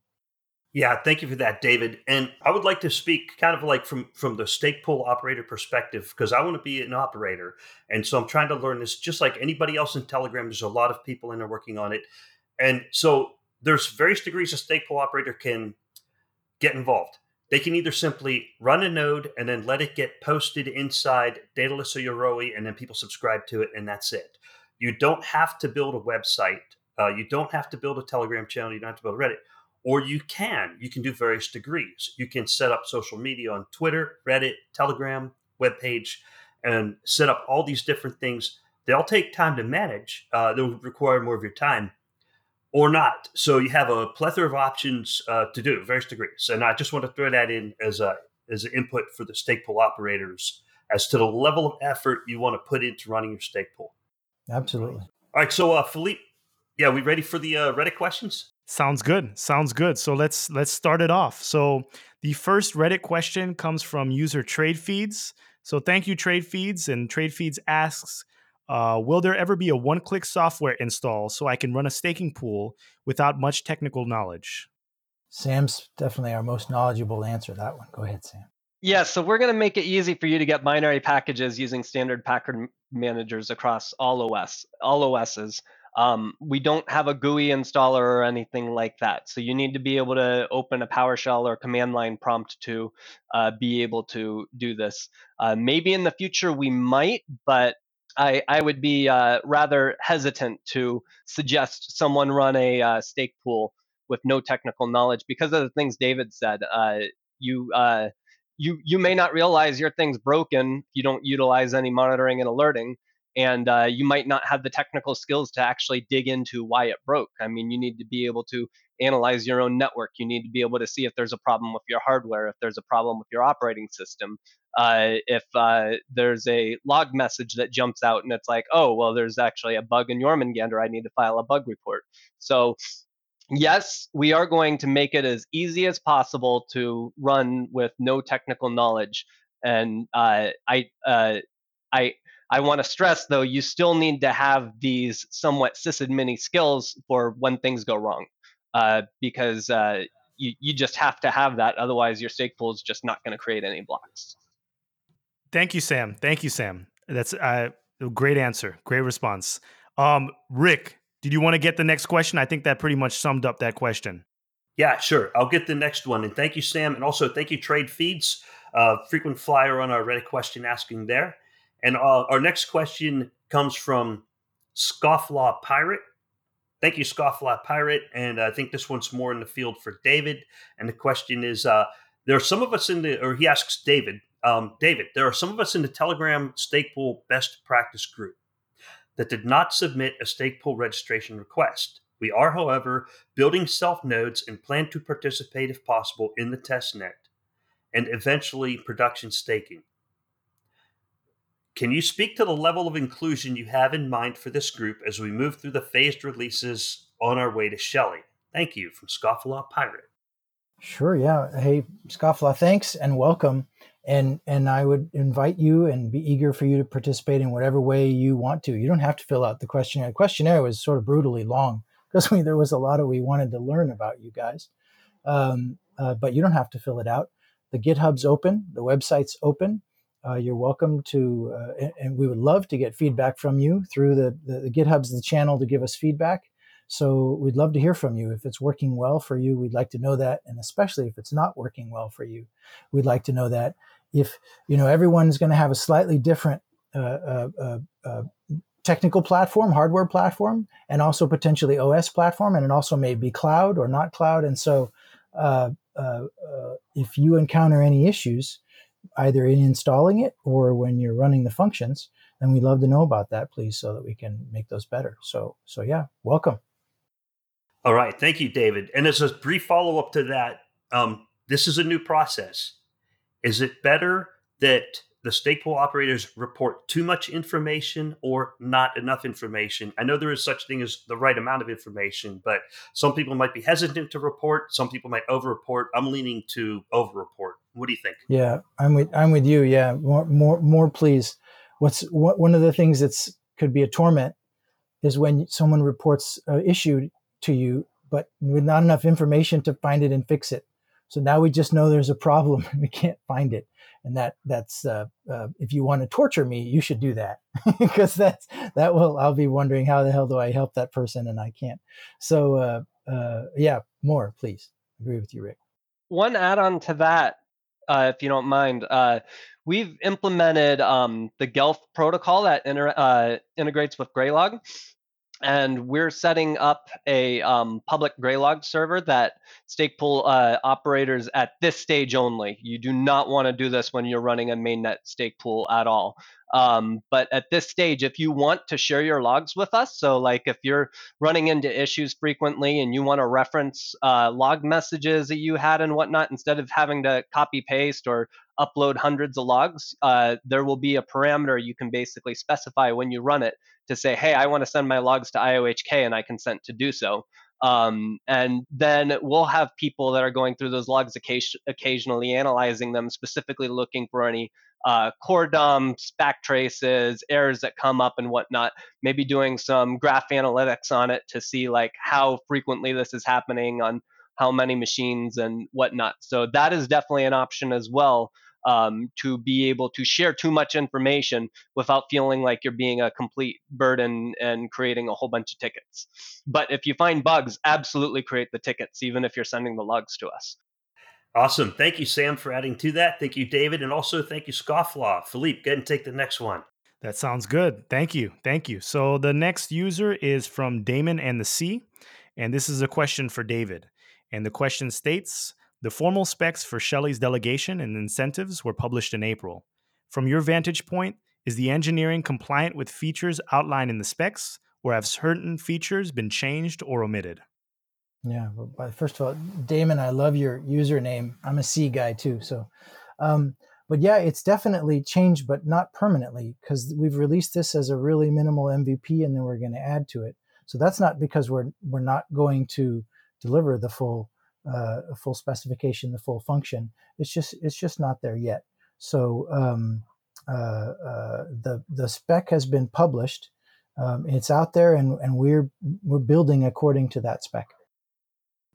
Yeah thank you for that david. And i would like to speak kind of like from from the stake pool operator perspective because i want to be an operator. And so i'm trying to learn this just like anybody else in telegram. There's a lot of people in there working on it. And so there's various degrees a stake pool operator can get involved they can either simply run a node and then let it get posted inside Daedalus or Yoroi, and then people subscribe to it, and that's it. You don't have to build a website. Uh, you don't have to build a Telegram channel. You don't have to build Reddit. Or you can. You can do various degrees. You can set up social media on Twitter, Reddit, Telegram, webpage, and set up all these different things. They'll take time to manage. Uh, they'll require more of your time or not. So you have a plethora of options uh, to do various degrees. And I just want to throw that in as a as an input for the stake pool operators as to the level of effort you want to put into running your stake pool. Absolutely. All right. So uh, Philippe, yeah, we ready for the uh, Reddit questions? Sounds good. Sounds good. So let's let's start it off. So the first Reddit question comes from user Trade Feeds. So thank you, Trade Feeds. And Trade Feeds asks, uh, will there ever be a one click software install so I can run a staking pool without much technical knowledge? Sam's definitely our most knowledgeable to answer that one. Go ahead, Sam. Yeah, so we're going to make it easy for you to get binary packages using standard package managers across all OS, all OSs. Um, we don't have a GUI installer or anything like that. So you need to be able to open a PowerShell or command line prompt to uh, be able to do this. Uh, maybe in the future we might, but I, I would be uh, rather hesitant to suggest someone run a uh, stake pool with no technical knowledge because of the things David said. Uh, you uh, you you may not realize your thing's broken you don't utilize any monitoring and alerting, and uh, you might not have the technical skills to actually dig into why it broke. I mean, you need to be able to analyze your own network. You need to be able to see if there's a problem with your hardware, if there's a problem with your operating system, uh, if uh, there's a log message that jumps out and it's like, oh, well, there's actually a bug in Jormungandr, I need to file a bug report. So yes, we are going to make it as easy as possible to run with no technical knowledge. And uh, I, uh, I, I want to stress though, you still need to have these somewhat sysadmin skills for when things go wrong, uh, because uh, you you just have to have that. Otherwise, your stake pool is just not going to create any blocks. Thank you, Sam. Thank you, Sam. That's uh, a great answer. Great response. Um, Rick, did you want to get the next question? I think that pretty much summed up that question. Yeah, sure. I'll get the next one. And thank you, Sam. And also thank you, Trade Feeds, uh, frequent flyer on our Reddit question asking there. And uh, our next question comes from Scofflaw Pirate. Thank you, Scofflaw Pirate. And I think this one's more in the field for David. And the question is uh, there are some of us in the, or he asks David, um, David, there are some of us in the Telegram stake pool best practice group that did not submit a stake pool registration request. We are, however, building self nodes and plan to participate if possible in the test net and eventually production staking. Can you speak to the level of inclusion you have in mind for this group as we move through the phased releases on our way to Shelley? Thank you from Scofflaw Pirate. Sure, yeah. Hey, Scofflaw, thanks and welcome and and I would invite you and be eager for you to participate in whatever way you want to. You don't have to fill out the questionnaire. The questionnaire was sort of brutally long because we, there was a lot of we wanted to learn about you guys, um, uh, but you don't have to fill it out. The GitHub's open, the website's open. Uh, you're welcome to, uh, and, and, we would love to get feedback from you through the, the, the GitHub's the channel to give us feedback. So we'd love to hear from you. If it's working well for you, we'd like to know that. And especially if it's not working well for you, we'd like to know that if you know everyone's going to have a slightly different uh, uh, uh, uh, technical platform, hardware platform, and also potentially OS platform, and it also may be cloud or not cloud. And so, if you encounter any issues, either in installing it or when you're running the functions, then we'd love to know about that, please, so that we can make those better. So, so yeah, welcome. All right, thank you, David. And as a brief follow up to that, um, this is a new process. Is it better that the stake pool operators report too much information or not enough information? I know there is such thing as the right amount of information, but some people might be hesitant to report. Some people might over-report. I'm leaning to over-report. What do you think? Yeah, I'm with I'm with you. Yeah, more more more, please. What's what, one of the things that's could be a torment is when someone reports an issue to you, but with not enough information to find it and fix it. So now we just know there's a problem [LAUGHS] and we can't find it. And that that's uh, uh, if you want to torture me, you should do that [LAUGHS] because that's that will I'll be wondering how the hell do I help that person and I can't. So uh, uh yeah, more please. Agree with you, Rick. One add-on to that, uh, if you don't mind, uh, we've implemented um, the GELF protocol that inter- integrates with Graylog and we're setting up a um, public Graylog server that stake pool uh, operators at this stage only. You do not want to do this when you're running a mainnet stake pool at all. Um, but at this stage, if you want to share your logs with us, so like if you're running into issues frequently and you want to reference uh, log messages that you had and whatnot, instead of having to copy paste or upload hundreds of logs, uh, there will be a parameter you can basically specify when you run it to say, hey, I want to send my logs to IOHK and I consent to do so. Um, and then we'll have people that are going through those logs occasionally, analyzing them, specifically looking for any uh, core dumps, back traces, errors that come up, and whatnot. Maybe doing some graph analytics on it to see like how frequently this is happening on how many machines and whatnot. So that is definitely an option as well um, to be able to share too much information without feeling like you're being a complete burden and creating a whole bunch of tickets. But if you find bugs, absolutely create the tickets, even if you're sending the logs to us. Awesome. Thank you, Sam, for adding to that. Thank you, David. And also thank you, Scofflaw. Philippe, go ahead and take the next one. That sounds good. Thank you. Thank you. So the next user is from Damon and the Sea. And this is a question for David. And the question states the formal specs for Shelley's delegation and incentives were published in April. From your vantage point, is the engineering compliant with features outlined in the specs, or have certain features been changed or omitted? Yeah. Well, first of all, Damon, I love your username. I'm a C guy too. So, um, but yeah, it's definitely changed, but not permanently because we've released this as a really minimal MVP and then we're going to add to it. So that's not because we're, we're not going to deliver the full, uh, a full specification, the full function. It's just, it's just not there yet. So, um, uh, uh, the, the spec has been published. Um, it's out there and, and we're, we're building according to that spec.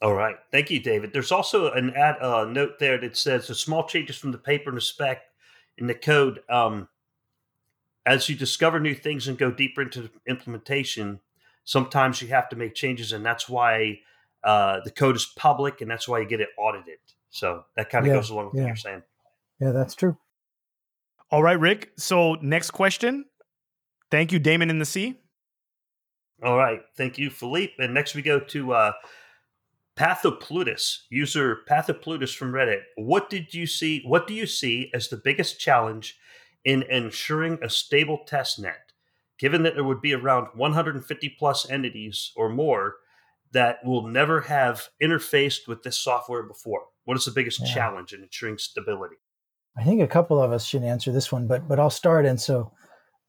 All right. Thank you, David. There's also an ad uh, note there that says the small changes from the paper and the spec in the code. Um, as you discover new things and go deeper into implementation, sometimes you have to make changes, and that's why uh, the code is public, and that's why you get it audited. So that kind of Yeah, goes along with yeah. what you're saying. Yeah, that's true. All right, Rick. So next question. Thank you, Damon in the sea. All right. Thank you, Philippe. And next we go to uh, Pathoplutus, user Pathoplutus from Reddit. What did you see? What do you see as the biggest challenge in ensuring a stable test net, given that there would be around 150 plus entities or more that will never have interfaced with this software before? What is the biggest Yeah. challenge in ensuring stability? I think a couple of us should answer this one, but but I'll start. And so,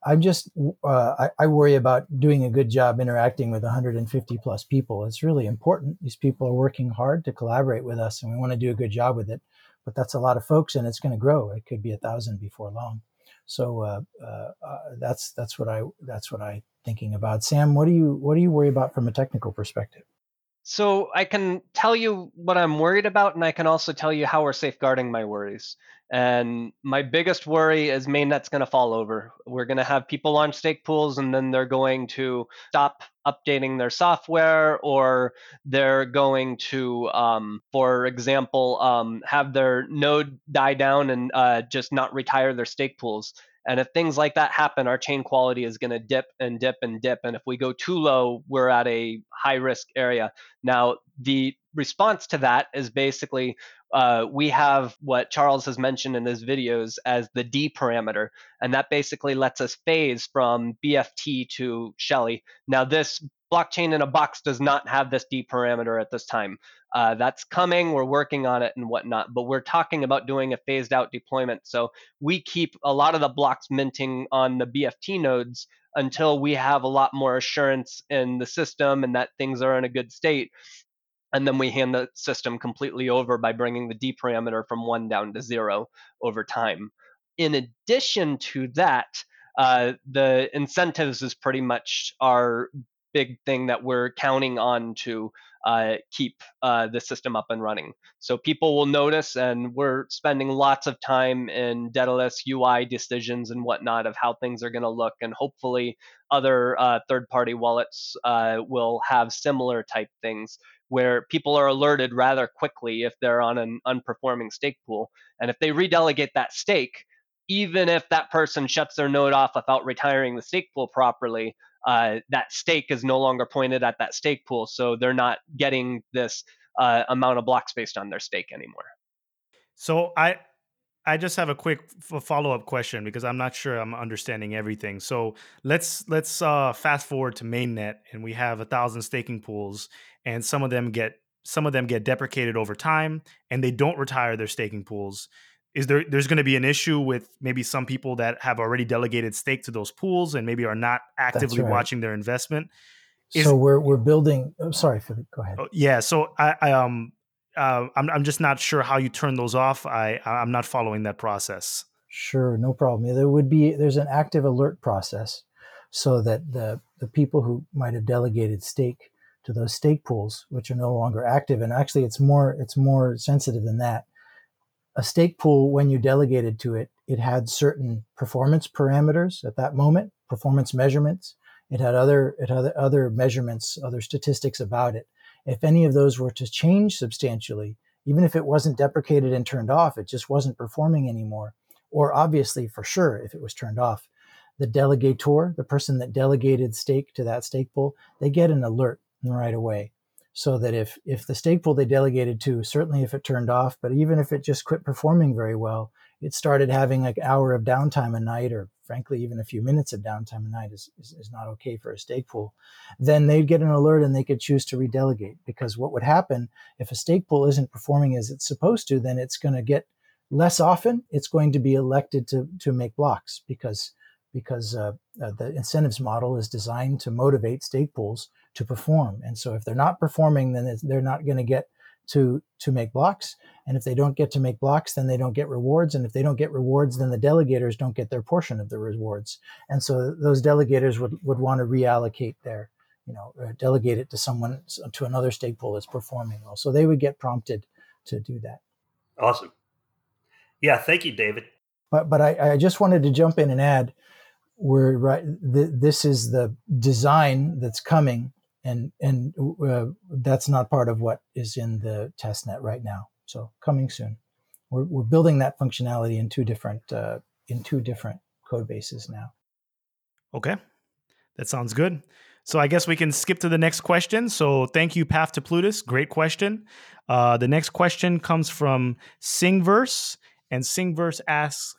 I'm just uh, I, I worry about doing a good job interacting with 150 plus people. It's really important. These people are working hard to collaborate with us, and we want to do a good job with it. But that's a lot of folks, and it's going to grow. It could be a thousand before long. So uh, uh, uh, that's that's what I that's what I thinking about. Sam, what do you what do you worry about from a technical perspective? So I can tell you what I'm worried about, and I can also tell you how we're safeguarding my worries. And my biggest worry is mainnet's going to fall over. We're going to have people launch stake pools, and then they're going to stop updating their software, or they're going to, um, for example, um, have their node die down and uh, just not retire their stake pools. And if things like that happen, our chain quality is going to dip and dip and dip. And if we go too low, we're at a high risk area. Now, the response to that is basically uh, we have what Charles has mentioned in his videos as the D parameter, and that basically lets us phase from BFT to Shelley. Now, this blockchain in a box does not have this D parameter at this time. Uh, that's coming. We're working on it and whatnot, but we're talking about doing a phased out deployment. So we keep a lot of the blocks minting on the BFT nodes until we have a lot more assurance in the system and that things are in a good state. And then we hand the system completely over by bringing the D parameter from one down to zero over time. In addition to that, uh, the incentives is pretty much our big thing that we're counting on to uh, keep uh, the system up and running. So people will notice, and we're spending lots of time in Daedalus UI decisions and whatnot of how things are going to look, and hopefully other uh, third-party wallets uh, will have similar type things where people are alerted rather quickly if they're on an unperforming stake pool, and if they redelegate that stake. Even if that person shuts their node off without retiring the stake pool properly, uh, that stake is no longer pointed at that stake pool, so they're not getting this uh, amount of blocks based on their stake anymore. So I I just have a quick f- follow-up question because I'm not sure I'm understanding everything. So let's let's uh, fast forward to mainnet and we have a thousand staking pools and some of them get some of them get deprecated over time and they don't retire their staking pools. Is there there's going to be an issue with maybe some people that have already delegated stake to those pools and maybe are not actively right. watching their investment? Is- so we're we're building. Oh, sorry, Philip. Go ahead. Oh, yeah, so I, I um uh, I'm I'm just not sure how you turn those off. I I'm not following that process. Sure, no problem. There would be there's an active alert process, so that the the people who might have delegated stake to those stake pools, which are no longer active, and actually it's more it's more sensitive than that. A stake pool, when you delegated to it, it had certain performance parameters at that moment, performance measurements. It had other it had other measurements, other statistics about it. If any of those were to change substantially, even if it wasn't deprecated and turned off, it just wasn't performing anymore. Or obviously, for sure, if it was turned off, the delegator, the person that delegated stake to that stake pool, they get an alert right away. So that if if the stake pool they delegated to, certainly if it turned off, but even if it just quit performing very well, it started having like hour of downtime a night or frankly, even a few minutes of downtime a night is, is, is not okay for a stake pool, then they'd get an alert and they could choose to redelegate. Because what would happen if a stake pool isn't performing as it's supposed to, then it's going to get less often. It's going to be elected to to make blocks because because uh, uh, the incentives model is designed to motivate stake pools to perform. And so if they're not performing, then they're not going to get to to make blocks. And if they don't get to make blocks, then they don't get rewards. And if they don't get rewards, then the delegators don't get their portion of the rewards. And so those delegators would, would want to reallocate their, you know, uh, delegate it to someone to another stake pool that's performing well. So they would get prompted to do that. Awesome. Yeah, thank you, David. But but I, I just wanted to jump in and add, we're right. Th- this is the design that's coming and and uh, that's not part of what is in the test net right now. So coming soon. We're, we're building that functionality in two different uh, in two different code bases now. Okay, that sounds good. So I guess we can skip to the next question. So thank you, Path to Plutus. Great question. Uh, the next question comes from Singverse, and Singverse asks,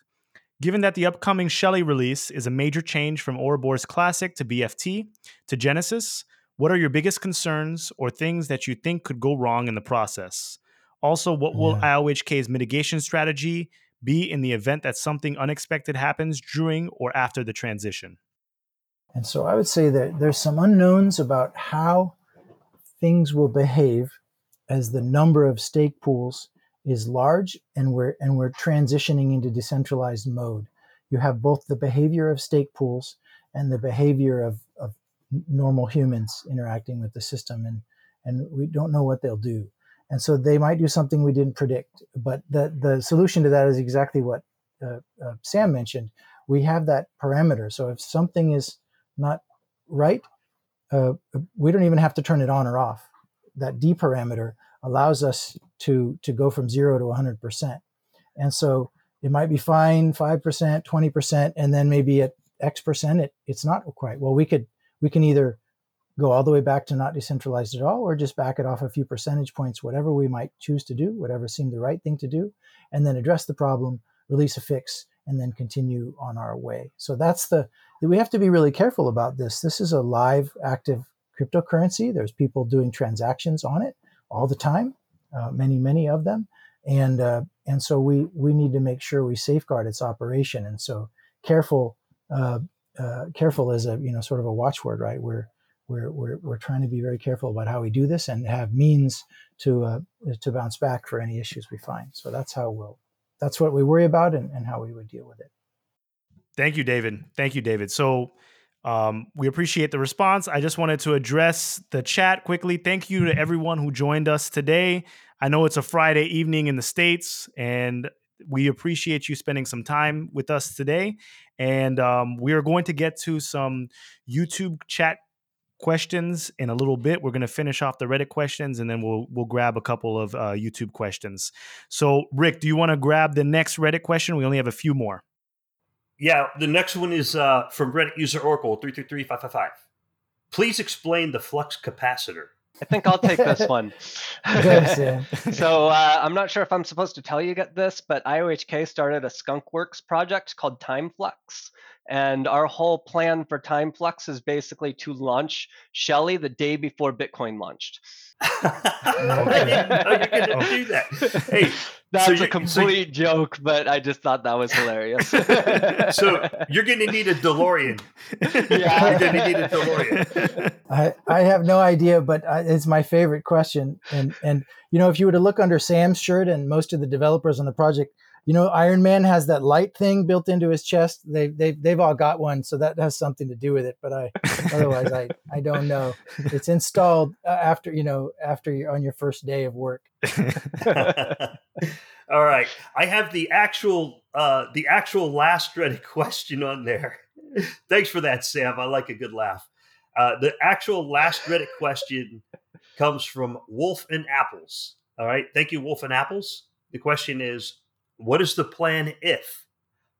Given that the upcoming Shelley release is a major change from Ouroboros Classic to BFT to Genesis, what are your biggest concerns or things that you think could go wrong in the process? Also, what will yeah. IOHK's mitigation strategy be in the event that something unexpected happens during or after the transition? And so I would say that there's some unknowns about how things will behave as the number of stake pools is large and we're and we're transitioning into decentralized mode. You have both the behavior of stake pools and the behavior of, of normal humans interacting with the system and and we don't know what they'll do. And so they might do something we didn't predict but the the solution to that is exactly what uh, uh, sam mentioned. We have that parameter. So if something is not right uh, we don't even have to turn it on or off. That d parameter allows us to to go from 0 to 100% and so it might be fine 5% 20% and then maybe at x percent it, it's not quite. Well we could we can either go all the way back to not decentralized at all or just back it off a few percentage points whatever we might choose to do whatever seemed the right thing to do and then address the problem release a fix and then continue on our way. So that's the we have to be really careful about this. This is a live active cryptocurrency. There's people doing transactions on it all the time uh, many many of them and uh, and so we we need to make sure we safeguard its operation and so careful uh, uh, careful is a you know sort of a watchword, right? We're we're we're we're trying to be very careful about how we do this and have means to uh, to bounce back for any issues we find. So that's how we'll that's what we worry about and, and how we would deal with it. Thank you, David. Thank you, David. So um, we appreciate the response. I just wanted to address the chat quickly. Thank you to everyone who joined us today. I know it's a Friday evening in the States, and we appreciate you spending some time with us today. And um, we are going to get to some YouTube chat questions in a little bit. We're going to finish off the Reddit questions, and then we'll we'll grab a couple of uh, YouTube questions. So, Rick, do you want to grab the next Reddit question? We only have a few more. Yeah, the next one is uh, from Reddit user Oracle three three three five five five. Please explain the flux capacitor. I think I'll take this one. [LAUGHS] [LAUGHS] so uh, I'm not sure if I'm supposed to tell you this, but IOHK started a Skunkworks project called TimeFlux. And our whole plan for TimeFlux is basically to launch Shelley the day before Bitcoin launched. I didn't know you're going to do that. Hey, that's so a complete so joke, but I just thought that was hilarious. [LAUGHS] so you're going to need a DeLorean. Yeah, you're going to need a DeLorean. I, I have no idea, but it's my favorite question. And and you know, if you were to look under Sam's shirt and most of the developers on the project, you know, Iron Man has that light thing built into his chest. They they they've all got one, so that has something to do with it. But I [LAUGHS] otherwise I I don't know. It's installed uh, after you know after you're on your first day of work. [LAUGHS] all right, I have the actual uh the actual last Reddit [LAUGHS] question on there. Thanks for that, Sam. I like a good laugh. Uh, the actual last Reddit question comes from Wolf and Apples. All right, thank you, Wolf and Apples. The question is what is the plan if,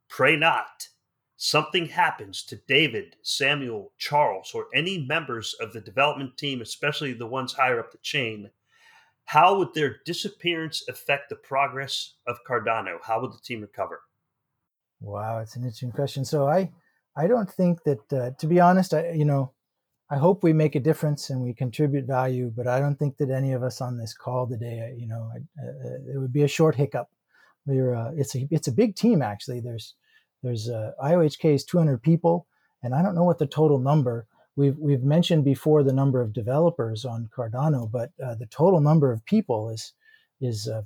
pray not, something happens to David, Samuel, Charles, or any members of the development team, especially the ones higher up the chain? How would their disappearance affect the progress of Cardano? How would the team recover? Wow, it's an interesting question. So I, I don't think that, uh, to be honest, I, you know, I hope we make a difference and we contribute value, but I don't think that any of us on this call today, you know, uh, it would be a short hiccup. Uh, it's a, it's a big team actually. There's, there's uh, IOHK is 200 people, and I don't know what the total number. We've we've mentioned before the number of developers on Cardano, but uh, the total number of people is is, uh,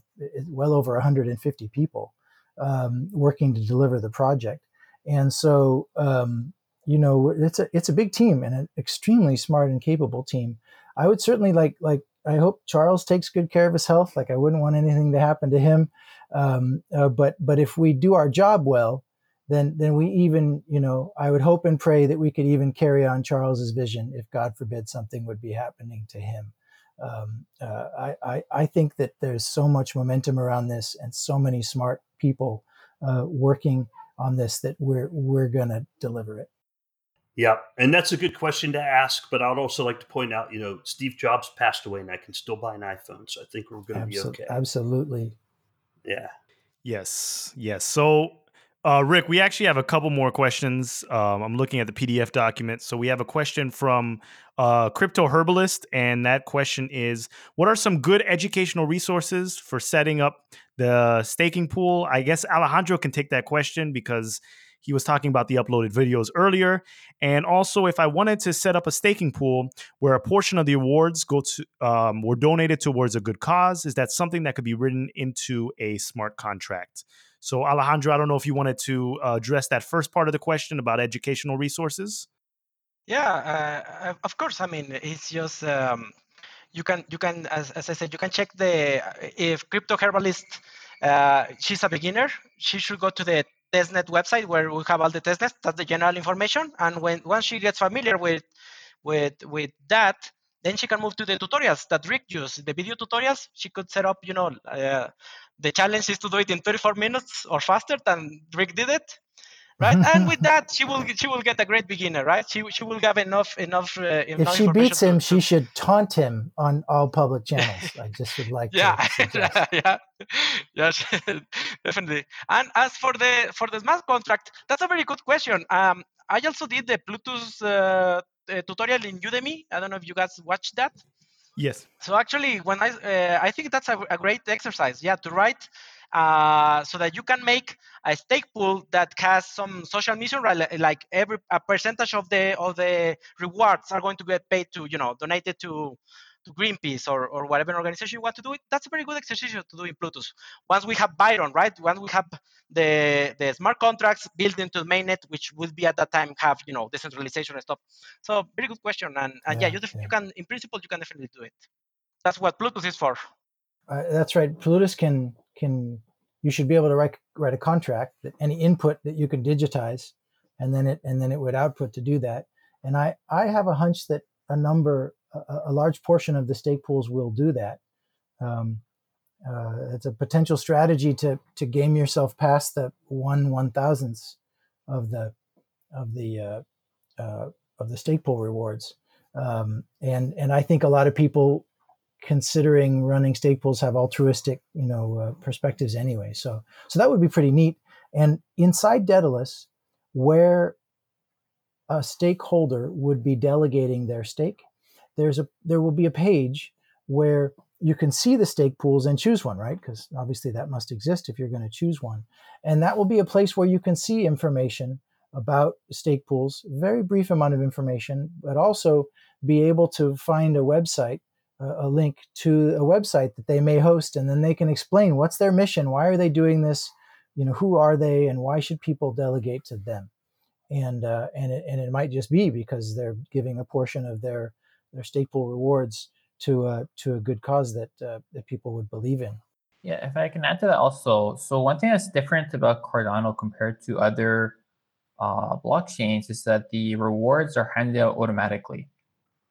well over 150 people um, working to deliver the project. And so, um, you know, it's a it's a big team and an extremely smart and capable team. I would certainly like like I hope Charles takes good care of his health. Like I wouldn't want anything to happen to him. Um, uh, but but if we do our job well, then then we even you know I would hope and pray that we could even carry on Charles's vision if God forbid something would be happening to him. Um, uh, I, I, I think that there's so much momentum around this and so many smart people uh, working on this that we're we're to deliver it. Yeah, and that's a good question to ask. But I'd also like to point out, you know, Steve Jobs passed away, and I can still buy an iPhone, so I think we're going to be okay. Absolutely. Yeah. Yes. Yes. So uh, Rick, we actually have a couple more questions. Um, I'm looking at the PDF document. So we have a question from uh, Crypto Herbalist, and that question is What are some good educational resources for setting up the staking pool? I guess Alejandro can take that question because he was talking about the uploaded videos earlier. And also, if I wanted to set up a staking pool where a portion of the awards go to um, were donated towards a good cause, is that something that could be written into a smart contract? So, Alejandro, I don't know if you wanted to uh, address that first part of the question about educational resources. Yeah, uh, of course. I mean, it's just um, you can you can as, as I said, you can check the if crypto herbalist. Uh, she's a beginner. She should go to the testnet website where we have all the testnets. That's the general information. And when once she gets familiar with with with that, then she can move to the tutorials that Rick used, the video tutorials. She could set up, you know, uh, the challenge is to do it in 34 minutes or faster than Rick did it, right? [LAUGHS] and with that, she will she will get a great beginner, right? She she will have enough enough. Uh, if she beats him, to, she should taunt him on all public channels. I just would like yeah, to yeah, [LAUGHS] yes, [LAUGHS] definitely. And as for the for the smart contract, that's a very good question. Um, I also did the Plutus uh, tutorial in Udemy. I don't know if you guys watched that. Yes. So actually, when I uh, I think that's a, a, great exercise, yeah, to write uh, so that you can make a stake pool that has some social mission, right? Like every a percentage of the of the rewards are going to get paid to you know donated to to Greenpeace or, or whatever organization you want to do it, that's a very good exercise to do in Plutus. Once we have Byron, right? Once we have the the smart contracts built into the mainnet, which will be at that time have you know decentralization and stuff. So very good question, and, and yeah, yeah, you, def- yeah. you can in principle you can definitely do it. That's what Plutus is for. Uh, that's right. Plutus can can you should be able to write write a contract that any input that you can digitize, and then it and then it would output to do that. And I I have a hunch that a number a, a large portion of the stake pools will do that. Um, uh, it's a potential strategy to to game yourself past the one one thousandths of the of the uh, uh, of the stake pool rewards, um, and and I think a lot of people considering running stake pools have altruistic you know uh, perspectives anyway. So so that would be pretty neat. And inside Daedalus, where a stakeholder would be delegating their stake, there's a there will be a page where you can see the stake pools and choose one, right? Because obviously that must exist if you're going to choose one. And that will be a place where you can see information about stake pools, very brief amount of information, but also be able to find a website, a link to a website that they may host, and then they can explain what's their mission, why are they doing this, you know, who are they, and why should people delegate to them? And uh, and it, and it might just be because they're giving a portion of their their pool rewards to a to a good cause that uh, that people would believe in. Yeah, if I can add to that also. So one thing that's different about Cardano compared to other uh, blockchains is that the rewards are handed out automatically,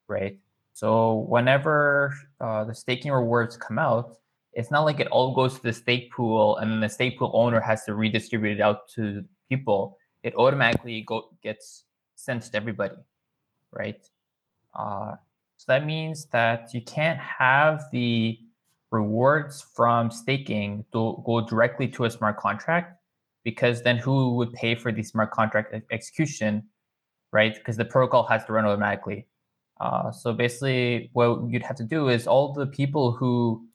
right? So whenever uh, the staking rewards come out, it's not like it all goes to the stake pool and then the stake pool owner has to redistribute it out to people. It automatically go, gets sent to everybody, right? Uh, so that means that you can't have the rewards from staking to go directly to a smart contract because then who would pay for the smart contract execution, right? Because the protocol has to run automatically. Uh, so basically, what you'd have to do is all the people who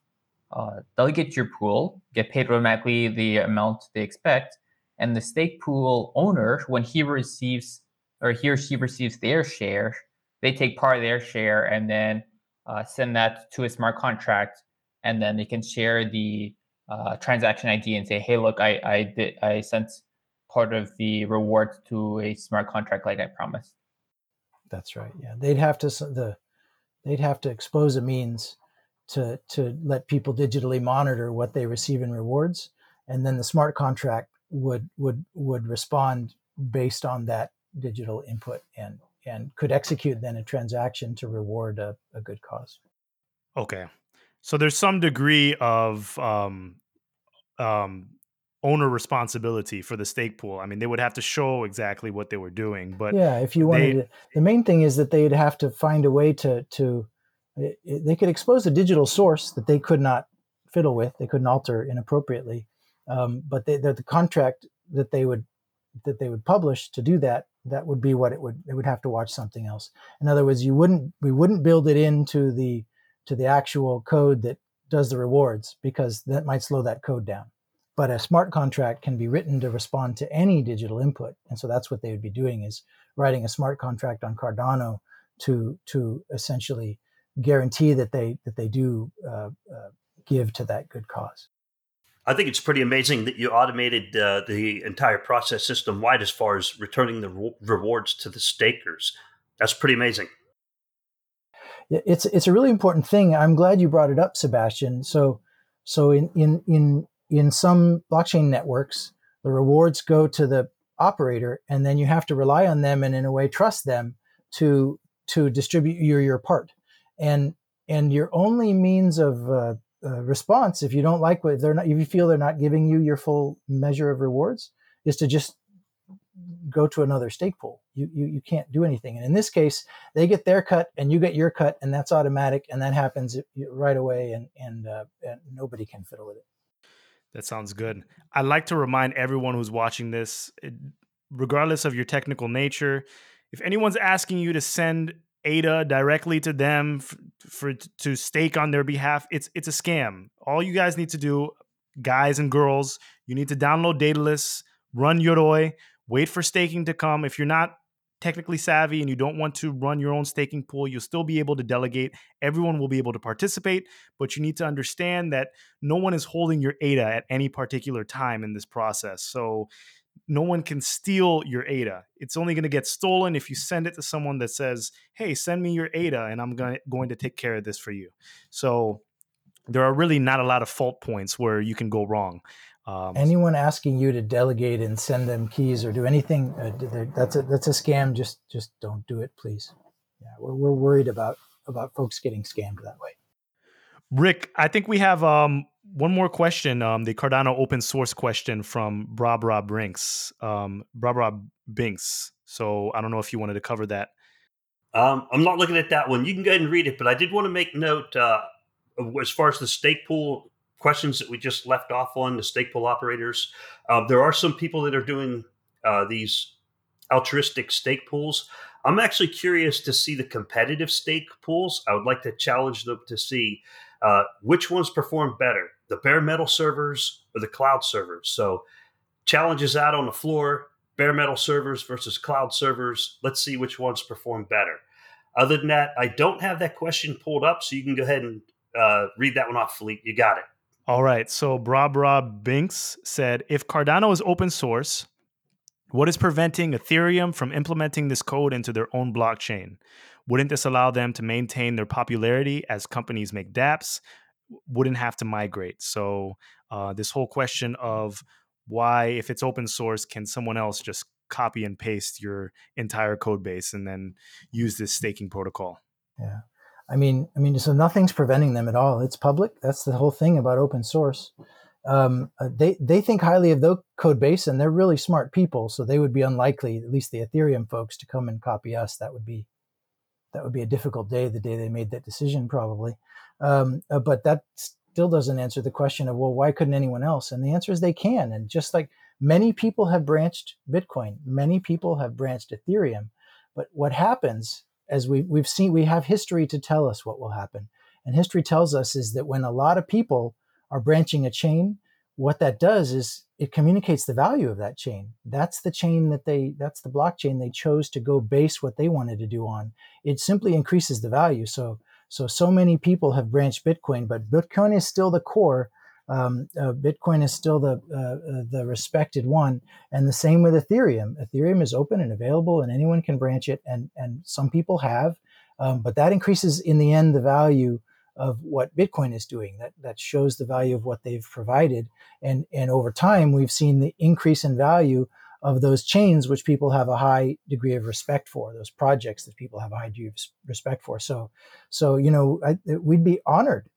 uh, delegate your pool get paid automatically the amount they expect, and the stake pool owner, when he receives or he or she receives their share, they take part of their share and then uh, send that to a smart contract, and then they can share the uh, transaction ID and say, "Hey, look, I I did I sent part of the reward to a smart contract like I promised." That's right. Yeah, they'd have to the they'd have to expose a means to to let people digitally monitor what they receive in rewards, and then the smart contract would would would respond based on that digital input and and could execute then a transaction to reward a, a good cause. Okay, so there's some degree of um, um, owner responsibility for the stake pool. I mean, they would have to show exactly what they were doing, but yeah, if you wanted, to, the main thing is that they'd have to find a way to to it, it, they could expose a digital source that they could not fiddle with, they couldn't alter inappropriately, um, but they, the, the contract that they would that they would publish to do that that would be what it would it would have to watch something else in other words you wouldn't we wouldn't build it into the to the actual code that does the rewards because that might slow that code down but a smart contract can be written to respond to any digital input and so that's what they would be doing is writing a smart contract on cardano to to essentially guarantee that they that they do uh, uh, give to that good cause I think it's pretty amazing that you automated uh, the entire process system wide as far as returning the re- rewards to the stakers. That's pretty amazing. It's it's a really important thing. I'm glad you brought it up, Sebastian. So so in in in in some blockchain networks, the rewards go to the operator, and then you have to rely on them and in a way trust them to to distribute your your part. And and your only means of uh, uh, response, if you don't like what they're not, if you feel they're not giving you your full measure of rewards, is to just go to another stake pool. You, you you can't do anything. And in this case, they get their cut and you get your cut, and that's automatic, and that happens right away, and and, uh, and nobody can fiddle with it. That sounds good. I'd like to remind everyone who's watching this, regardless of your technical nature, if anyone's asking you to send ADA directly to them for, for to stake on their behalf, it's it's a scam. All you guys need to do, guys and girls, you need to download Daedalus, run Yoroi, wait for staking to come. If you're not technically savvy and you don't want to run your own staking pool, you'll still be able to delegate. Everyone will be able to participate, but you need to understand that no one is holding your ADA at any particular time in this process. So no one can steal your ADA. It's only going to get stolen if you send it to someone that says, "Hey, send me your ADA and I'm going to take care of this for you." So there are really not a lot of fault points where you can go wrong. Um, Anyone asking you to delegate and send them keys or do anything uh, that's a that's a scam. Just just don't do it, please. Yeah, we're, we're worried about about folks getting scammed that way. Rick, I think we have um, one more question. Um, the Cardano open source question from Brabra Brinks. Um, Brabra Binks. So I don't know if you wanted to cover that. Um, I'm not looking at that one. You can go ahead and read it, but I did want to make note uh, as far as the stake pool questions that we just left off on the stake pool operators. Uh, there are some people that are doing uh, these altruistic stake pools. I'm actually curious to see the competitive stake pools. I would like to challenge them to see uh, which ones perform better, the bare metal servers or the cloud servers. So, challenges out on the floor bare metal servers versus cloud servers. Let's see which ones perform better. Other than that, I don't have that question pulled up, so you can go ahead and uh, read that one off, Philippe. You got it. All right. So Bra Bra Binks said if Cardano is open source, what is preventing Ethereum from implementing this code into their own blockchain? Wouldn't this allow them to maintain their popularity as companies make dApps? Wouldn't have to migrate. So uh, this whole question of why, if it's open source, can someone else just copy and paste your entire code base and then use this staking protocol? Yeah. I mean, I mean, so nothing's preventing them at all. It's public. That's the whole thing about open source. Um, uh, they they think highly of their code base, and they're really smart people. So they would be unlikely, at least the Ethereum folks, to come and copy us. That would be that would be a difficult day. The day they made that decision, probably. Um, uh, but that still doesn't answer the question of well, why couldn't anyone else? And the answer is they can. And just like Many people have branched Bitcoin. Many people have branched Ethereum. But what happens, as we, we've seen, we have history to tell us what will happen. And history tells us is that when a lot of people are branching a chain, what that does is it communicates the value of that chain. That's the chain that they, that's the blockchain they chose to go base what they wanted to do on. It simply increases the value. So, so, so many people have branched Bitcoin, but Bitcoin is still the core um, uh, Bitcoin is still the uh, uh, the respected one, and the same with Ethereum. Ethereum is open and available, and anyone can branch it, and and some people have, um, but that increases in the end the value of what Bitcoin is doing. That that shows the value of what they've provided, and and over time we've seen the increase in value of those chains, which people have a high degree of respect for, those projects that people have a high degree of respect for. So, so you know, I, we'd be honored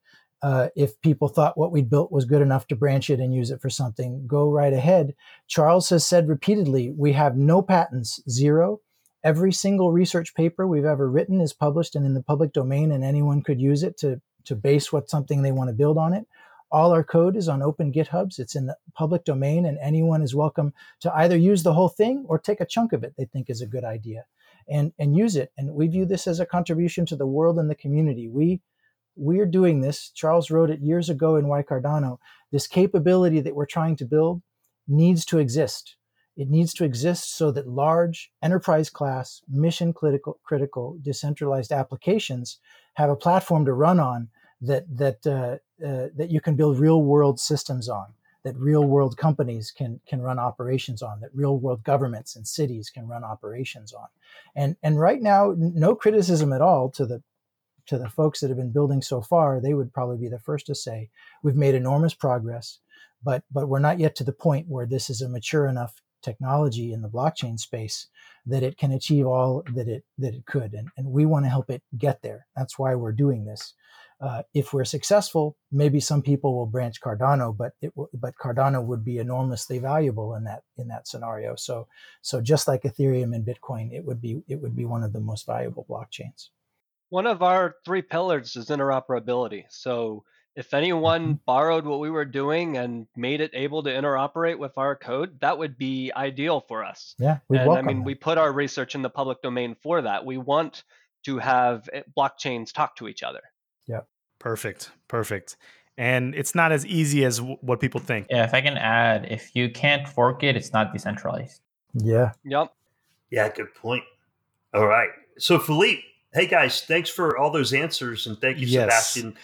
uh, if people thought what we'd built was good enough to branch it and use it for something, go right ahead. Charles has said repeatedly, we have no patents, zero. Every single research paper we've ever written is published and in the public domain, and anyone could use it to, to base what something they want to build on it. All our code is on open GitHubs. It's in the public domain, and anyone is welcome to either use the whole thing or take a chunk of it they think is a good idea and, and use it. And we view this as a contribution to the world and the community. We we're doing this. Charles wrote it years ago in Why Cardano. This capability that we're trying to build needs to exist. It needs to exist so that large enterprise class, mission critical, critical decentralized applications have a platform to run on that that uh, uh, that you can build real world systems on, that real world companies can can run operations on, that real world governments and cities can run operations on. And and right now, no criticism at all to the to the folks that have been building so far, they would probably be the first to say we've made enormous progress, but but we're not yet to the point where this is a mature enough technology in the blockchain space that it can achieve all that it that it could, and, and we want to help it get there. That's why we're doing this. Uh, if we're successful, maybe some people will branch Cardano, but it but Cardano would be enormously valuable in that in that scenario. So so just like Ethereum and Bitcoin, it would be it would be one of the most valuable blockchains. One of our three pillars is interoperability. So if anyone mm-hmm. borrowed what we were doing and made it able to interoperate with our code, that would be ideal for us. Yeah, we and I mean, that. we put our research in the public domain for that. We want to have eh, blockchains talk to each other. Yeah. Perfect. Perfect. And it's not as easy as w- what people think. Yeah, if I can add, if you can't fork it, it's not decentralized. Yeah. Yep. Yeah, good point. All right. So Philippe, Hey guys, thanks for all those answers, and thank you, yes. Sebastian.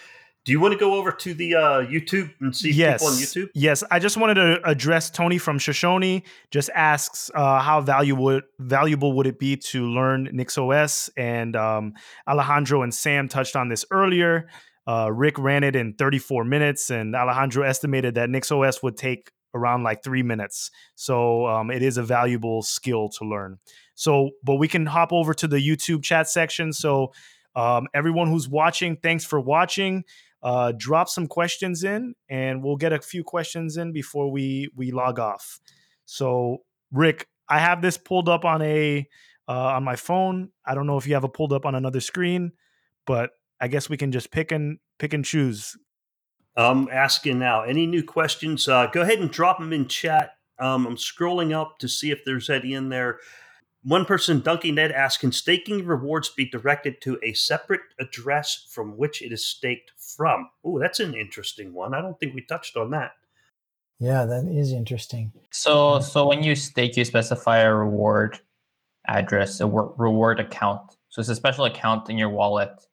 Do you want to go over to the uh, YouTube and see yes. people on YouTube? Yes, I just wanted to address Tony from Shoshone. Just asks uh, how valuable valuable would it be to learn NixOS, and um, Alejandro and Sam touched on this earlier. Uh, Rick ran it in 34 minutes, and Alejandro estimated that NixOS would take around like three minutes. So um, it is a valuable skill to learn. So, but we can hop over to the YouTube chat section. So, um, everyone who's watching, thanks for watching. Uh, drop some questions in, and we'll get a few questions in before we we log off. So, Rick, I have this pulled up on a uh, on my phone. I don't know if you have it pulled up on another screen, but I guess we can just pick and pick and choose. I'm asking now. Any new questions? Uh, go ahead and drop them in chat. Um, I'm scrolling up to see if there's any in there. One person, Dunking Ned, asked, can staking rewards be directed to a separate address from which it is staked from? Oh, that's an interesting one. I don't think we touched on that. Yeah, that is interesting. So, so when you stake, you specify a reward address, a reward account. So it's a special account in your wallet,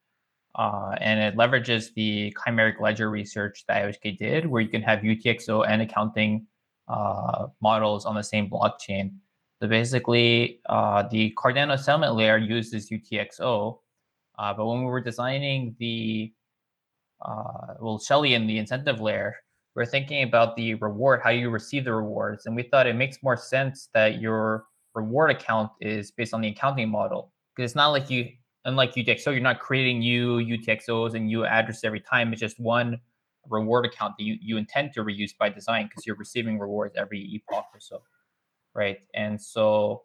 uh, and it leverages the chimeric ledger research that IOHK did, where you can have UTXO and accounting uh, models on the same blockchain. So basically, uh, the Cardano settlement layer uses UTXO, uh, but when we were designing the, uh, well, Shelley in the incentive layer, we are thinking about the reward, how you receive the rewards. And we thought it makes more sense that your reward account is based on the accounting model. Because it's not like you, unlike UTXO, you're not creating new UTXOs and new addresses every time. It's just one reward account that you, you intend to reuse by design because you're receiving rewards every epoch or so right? And so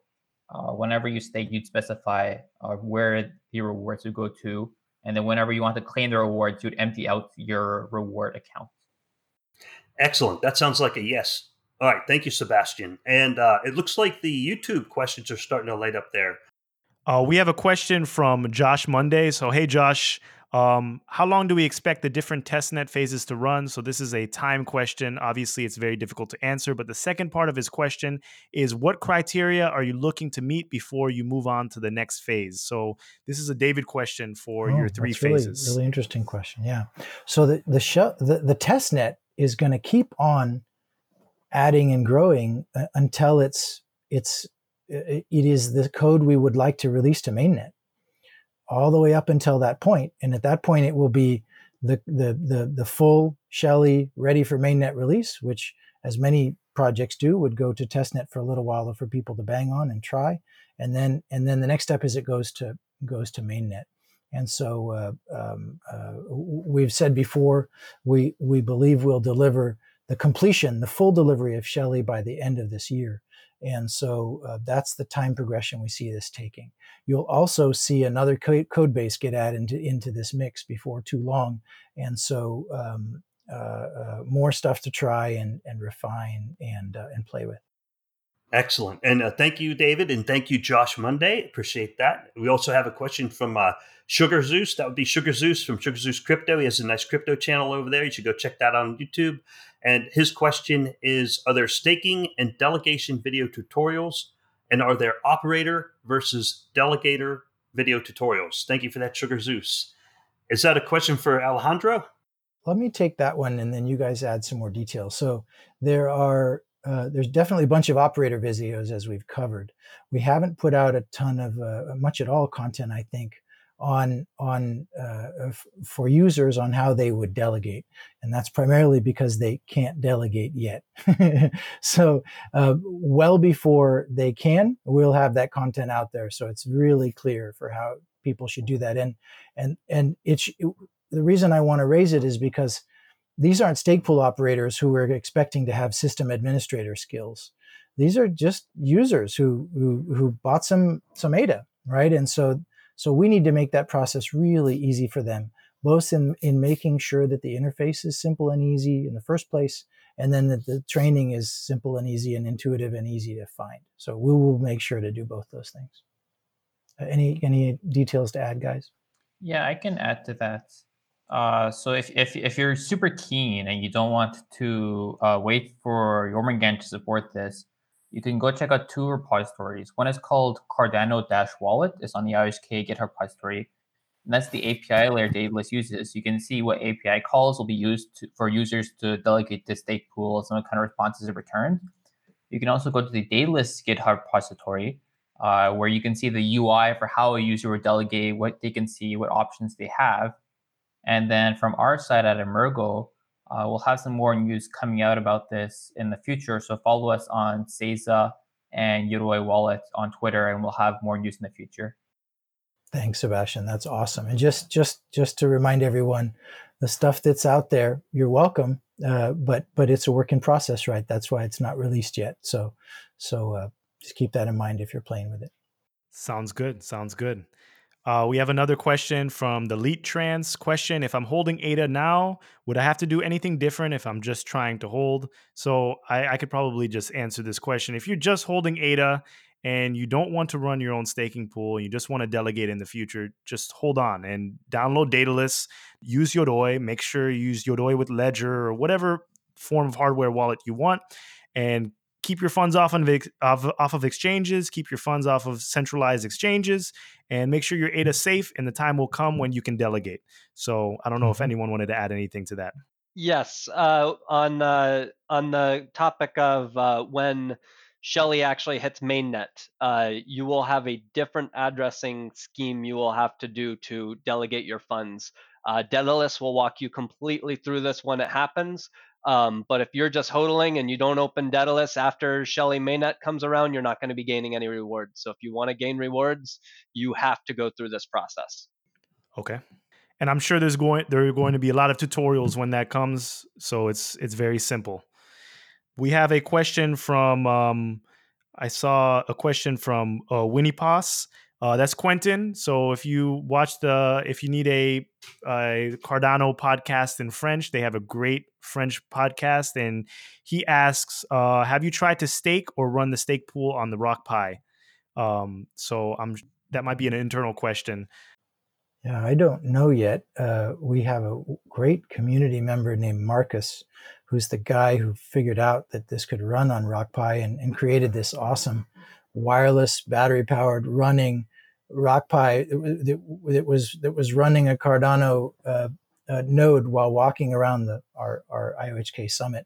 uh, whenever you stake, you'd specify uh, where the rewards would go to. And then whenever you want to claim the rewards, you'd empty out your reward account. Excellent. That sounds like a yes. All right, thank you, Sebastian. And uh, it looks like the YouTube questions are starting to light up there. Uh, we have a question from Josh Monday. So, hey, Josh, um, how long do we expect the different testnet phases to run? So, this is a time question. Obviously, it's very difficult to answer. But the second part of his question is what criteria are you looking to meet before you move on to the next phase? So, this is a David question for Oh, your three that's really, phases. Really interesting question. Yeah. So the the sh- the, the test net is going to keep on adding and growing uh, until it's it's it it is the code we would like to release to mainnet all the way up until that point and at that point it will be the the the, the full Shelley ready for mainnet release which as many projects do would go to testnet for a little while for people to bang on and try and then and then the next step is it goes to goes to mainnet. And so uh, um, uh, we've said before we we believe we'll deliver the completion the full delivery of Shelley by the end of this year and so uh, that's the time progression we see this taking. You'll also see another co- code base get added into, into this mix before too long. And so um, uh, uh, more stuff to try and, and refine and, uh, and play with. Excellent. And uh, thank you, David. And thank you, Josh Monday. Appreciate that. We also have a question from uh, Sugar Zeus. That would be Sugar Zeus from Sugar Zeus Crypto. He has a nice crypto channel over there. You should go check that out on YouTube. And his question is Are there staking and delegation video tutorials? And are there operator versus delegator video tutorials? Thank you for that, Sugar Zeus. Is that a question for Alejandro? Let me take that one and then you guys add some more details. So there are uh, there's definitely a bunch of operator videos as we've covered. We haven't put out a ton of uh, much at all content, I think, on on uh, f- for users on how they would delegate, and that's primarily because they can't delegate yet. [LAUGHS] so uh, well before they can, we'll have that content out there, so it's really clear for how people should do that. And and and it's it, the reason I want to raise it is because these aren't stake pool operators who are expecting to have system administrator skills. These are just users who who, who bought some some ADA, right? And so so we need to make that process really easy for them, both in, in making sure that the interface is simple and easy in the first place, and then that the training is simple and easy and intuitive and easy to find. So we will make sure to do both those things. Uh, any any details to add, guys? Yeah, I can add to that. Uh, so if, if if you're super keen and you don't want to uh, wait for Jormungandr to support this, you can go check out two repositories. One is called Cardano Wallet. It's on the IOHK GitHub repository. And that's the API layer Daedalus uses. You can see what API calls will be used to, for users to delegate the stake pool and what kind of responses are returned. You can also go to the Daedalus GitHub repository, uh, where you can see the UI for how a user would delegate, what they can see, what options they have. And then from our side at Emurgo, uh, we'll have some more news coming out about this in the future. So follow us on Seiza and Yoroi Wallet on Twitter, and we'll have more news in the future. Thanks, Sebastian. That's awesome. And just just just to remind everyone, the stuff that's out there, you're welcome. Uh, but but it's a work in process, right? That's why it's not released yet. So so uh, just keep that in mind if you're playing with it. Sounds good. Sounds good. Uh, we have another question from the Leet Trans question. If I'm holding ADA now, would I have to do anything different if I'm just trying to hold? So I, I could probably just answer this question. If you're just holding ADA and you don't want to run your own staking pool you just want to delegate in the future, just hold on and download Daedalus, use Yoroi, make sure you use Yoroi with Ledger or whatever form of hardware wallet you want, and keep your funds off of, off, off of exchanges, keep your funds off of centralized exchanges, and make sure your ADA is safe. And the time will come when you can delegate. So I don't know if anyone wanted to add anything to that. Yes, uh, on uh, on the topic of uh, when Shelley actually hits mainnet, uh, you will have a different addressing scheme you will have to do to delegate your funds. Uh, Daedalus will walk you completely through this when it happens. Um, but if you're just hodling and you don't open Daedalus after Shelley mainnet comes around, you're not going to be gaining any rewards. So if you want to gain rewards, you have to go through this process. Okay. And I'm sure there's going there are going to be a lot of tutorials when that comes, so it's it's very simple. We have a question from um, I saw a question from uh, Winnie Poss. Uh, that's Quentin. So if you watch the, if you need a, a Cardano podcast in French, they have a great French podcast. And he asks, uh, "Have you tried to stake or run the stake pool on the Rock Pi?" Um, so I'm that might be an internal question. Yeah, I don't know yet. Uh, we have a great community member named Marcus, who's the guy who figured out that this could run on Rock Pi and, and created this awesome wireless battery powered running Rock Pi that was that was running a Cardano uh, uh, node while walking around the our, our IOHK summit,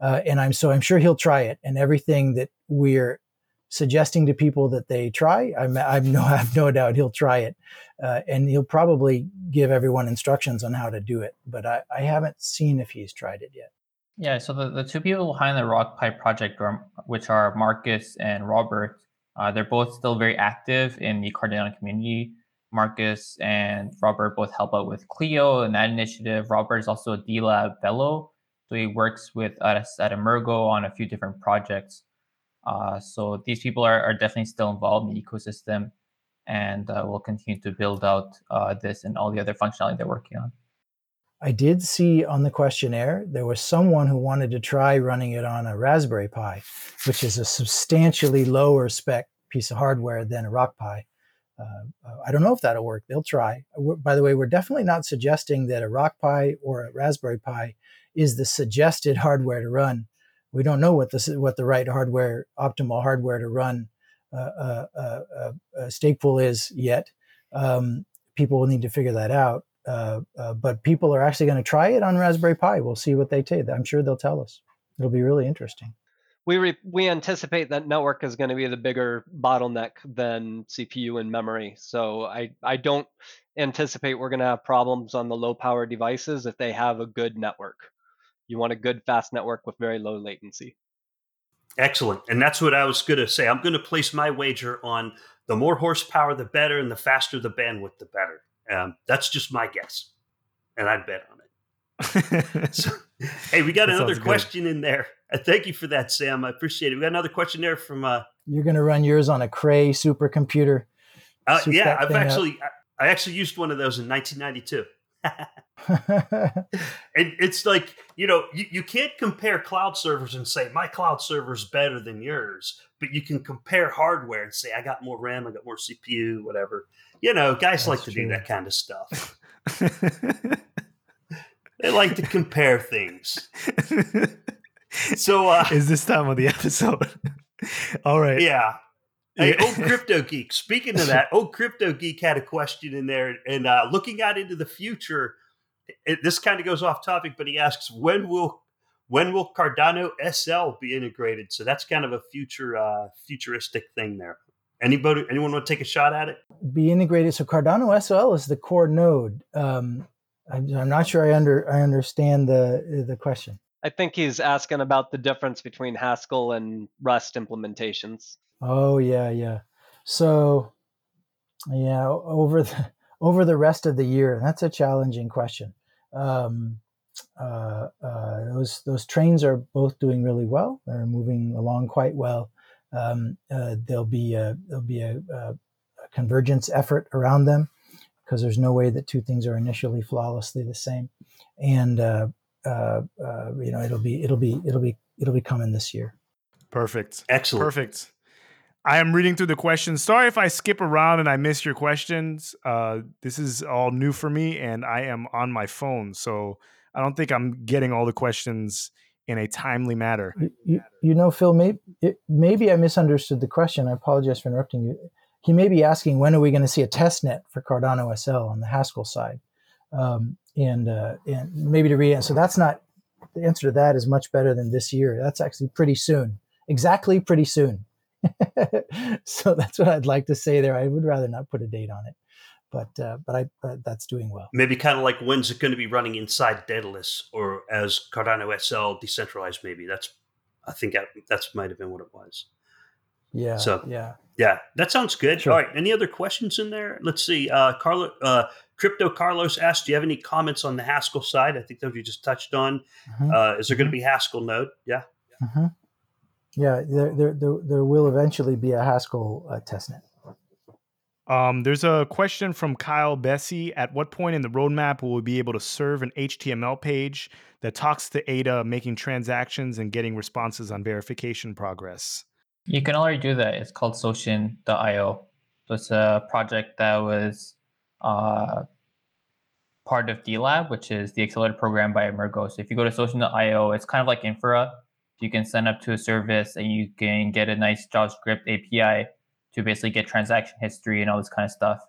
uh, and I'm so I'm sure he'll try it. And everything that we're suggesting to people that they try, I'm, I'm no [LAUGHS] I have no doubt he'll try it, uh, and he'll probably give everyone instructions on how to do it. But I, I haven't seen if he's tried it yet. Yeah, so the, the two people behind the Rock RockPi project, which are Marcus and Robert, uh, they're both still very active in the Cardano community. Marcus and Robert both help out with Clio and that initiative. Robert is also a DLab fellow, so he works with us at Emurgo on a few different projects. Uh, so these people are, are definitely still involved in the ecosystem, and uh, will continue to build out uh, this and all the other functionality they're working on. I did see on the questionnaire there was someone who wanted to try running it on a Raspberry Pi, which is a substantially lower spec piece of hardware than a Rock Pi. Uh, I don't know if that'll work. They'll try. We're, by the way, we're definitely not suggesting that a Rock Pi or a Raspberry Pi is the suggested [LAUGHS] hardware to run. We don't know what the what the right hardware, optimal hardware to run uh, uh, uh, uh stake pool is yet. Um, people will need to figure that out. Uh, uh, but people are actually going to try it on Raspberry Pi. We'll see what they take. I'm sure they'll tell us. It'll be really interesting. We re- we anticipate that network is going to be the bigger bottleneck than CPU and memory. So I I don't anticipate we're going to have problems on the low power devices if they have a good network. You want a good fast network with very low latency. Excellent. And that's what I was going to say. I'm going to place my wager on the more horsepower, the better, and the faster the bandwidth, the better. Um, that's just my guess, and I'd bet on it. [LAUGHS] so, hey, we got that another question in there. Uh, thank you for that, Sam. I appreciate it. We got another question there from. Uh, You're going to run yours on a Cray supercomputer. Uh, yeah, I've actually I actually used one of those in 1992. [LAUGHS] and it's like you know you, you can't compare cloud servers and say my cloud server is better than yours but you can compare hardware and say i got more ram i got more cpu whatever you know, guys That's like to true. do that kind of stuff. [LAUGHS] they like to compare things. So, uh, is this time of the episode? [LAUGHS] All right. Yeah. Hey, old crypto [LAUGHS] geek. Speaking of that, old crypto geek had a question in there, and uh, looking out into the future, it, this kind of goes off topic, but he asks, when will when will Cardano SL be integrated? So that's kind of a future uh, futuristic thing there. Anybody, anyone want to take a shot at it? Be integrated. So Cardano SL is the core node. Um, I'm, I'm, not sure I under I understand the the question. I think he's asking about the difference between Haskell and Rust implementations. Oh yeah, yeah. So yeah, over the over the rest of the year, that's a challenging question. Um, uh, uh, those those trains are both doing really well. They're moving along quite well um, uh, there'll be a, there'll be a, a, convergence effort around them because there's no way that two things are initially flawlessly the same, and uh, uh, uh, you know it'll be it'll be it'll be it'll be coming this year. Perfect. Excellent. Perfect. I am reading through the questions. Sorry if I skip around and I miss your questions. Uh, this is all new for me, and I am on my phone, so I don't think I'm getting all the questions in a timely manner. You, you know, Phil, maybe, it, maybe I misunderstood the question. I apologize for interrupting you. He may be asking when are we going to see a test net for Cardano SL on the Haskell side, um, and uh, and maybe to read. So that's not the answer to that is much better than this year. That's actually pretty soon, exactly pretty soon. [LAUGHS] so that's what I'd like to say there. I would rather not put a date on it but uh, but I but that's doing well. Maybe kind of like when's it going to be running inside Daedalus or as Cardano SL decentralized? Maybe that's I think that that's might have been what it was. Yeah. So yeah, yeah, that sounds good. Sure. All right. Any other questions in there? Let's see. Uh, Carlo, uh, Crypto Carlos asked, "Do you have any comments on the Haskell side?" I think that you just touched on. Mm-hmm. Uh, is there going to be Haskell node? Yeah. Mm-hmm. Yeah, there, there, there, there will eventually be a Haskell uh, testnet. Um, there's a question from Kyle Bessie. At what point in the roadmap will we be able to serve an HTML page that talks to Ada making transactions and getting responses on verification progress? You can already do that. It's called Soshen.io. So it's a project that was uh, part of DLab, which is the accelerator program by Emurgo. So if you go to Soshen.io, it's kind of like Infura. You can sign up to a service and you can get a nice JavaScript API to basically get transaction history and all this kind of stuff.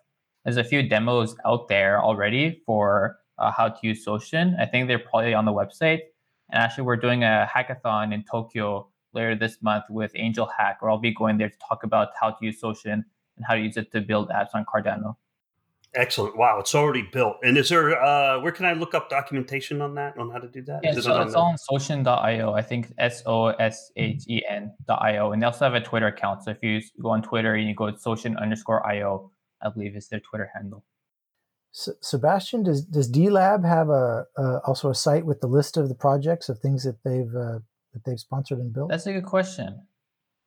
There's a few demos out there already for uh, how to use Soshen. I think they're probably on the website. And actually, we're doing a hackathon in Tokyo later this month with Angel Hack, where I'll be going there to talk about how to use Soshen and how to use it to build apps on Cardano. Excellent. Wow, it's already built. And is there uh where can I look up documentation on that, on how to do that? Yeah, it so on it's the- on Soshen.io. I think S O S H E N.io. And they also have a Twitter account. So if you go on Twitter and you go to Soshen underscore IO, I believe is their Twitter handle. S- Sebastian, does does D Lab have a uh, also a site with the list of the projects of things that they've uh, that they've sponsored and built? That's a good question.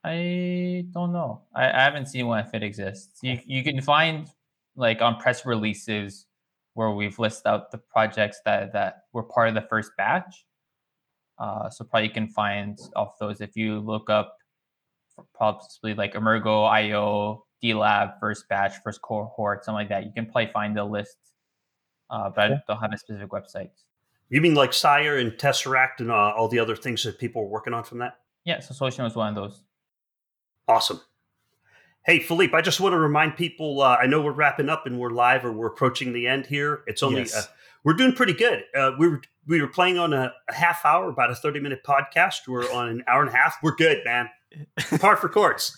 I don't know. I, I haven't seen one if it exists. You you can find like on press releases where we've listed out the projects that that were part of the first batch. Uh, so probably you can find off those if you look up possibly like Emurgo, IO, D Lab, first batch, first cohort, something like that. You can probably find the list, uh, but I don't have a specific website. You mean like Sire and Tesseract and uh, all the other things that people were working on from that? Yeah, so Soshen was one of those. Awesome. Hey, Philippe, I just want to remind people uh, I know we're wrapping up and we're live or we're approaching the end here. It's only, Yes. uh, we're doing pretty good. Uh, we, were, we were playing on a, a half hour, about a 30 minute podcast. We're on an hour and a half. We're good, man. [LAUGHS] Par for courts.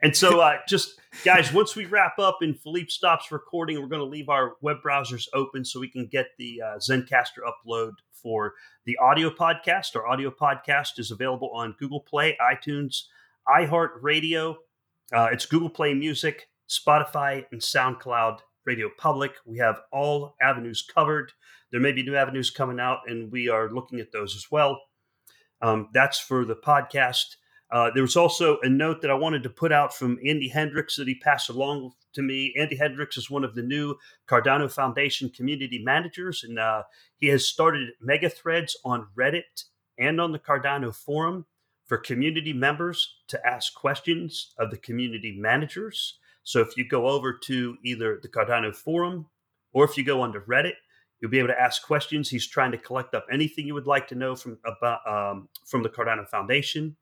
And so, uh, just guys, once we wrap up and Philippe stops recording, we're going to leave our web browsers open so we can get the uh, Zencastr upload for the audio podcast. Our audio podcast is available on Google Play, iTunes, iHeartRadio. Uh, it's Google Play Music, Spotify, and SoundCloud Radio Public. We have all avenues covered. There may be new avenues coming out, and we are looking at those as well. Um, that's for the podcast. Uh, there was also a note that I wanted to put out from Andy Hendricks that he passed along to me. Andy Hendricks is one of the new Cardano Foundation community managers, and uh, he has started mega threads on Reddit and on the Cardano forum for community members to ask questions of the community managers. So if you go over to either the Cardano forum or if you go onto Reddit, you'll be able to ask questions. He's trying to collect up anything you would like to know from about um, from the Cardano Foundation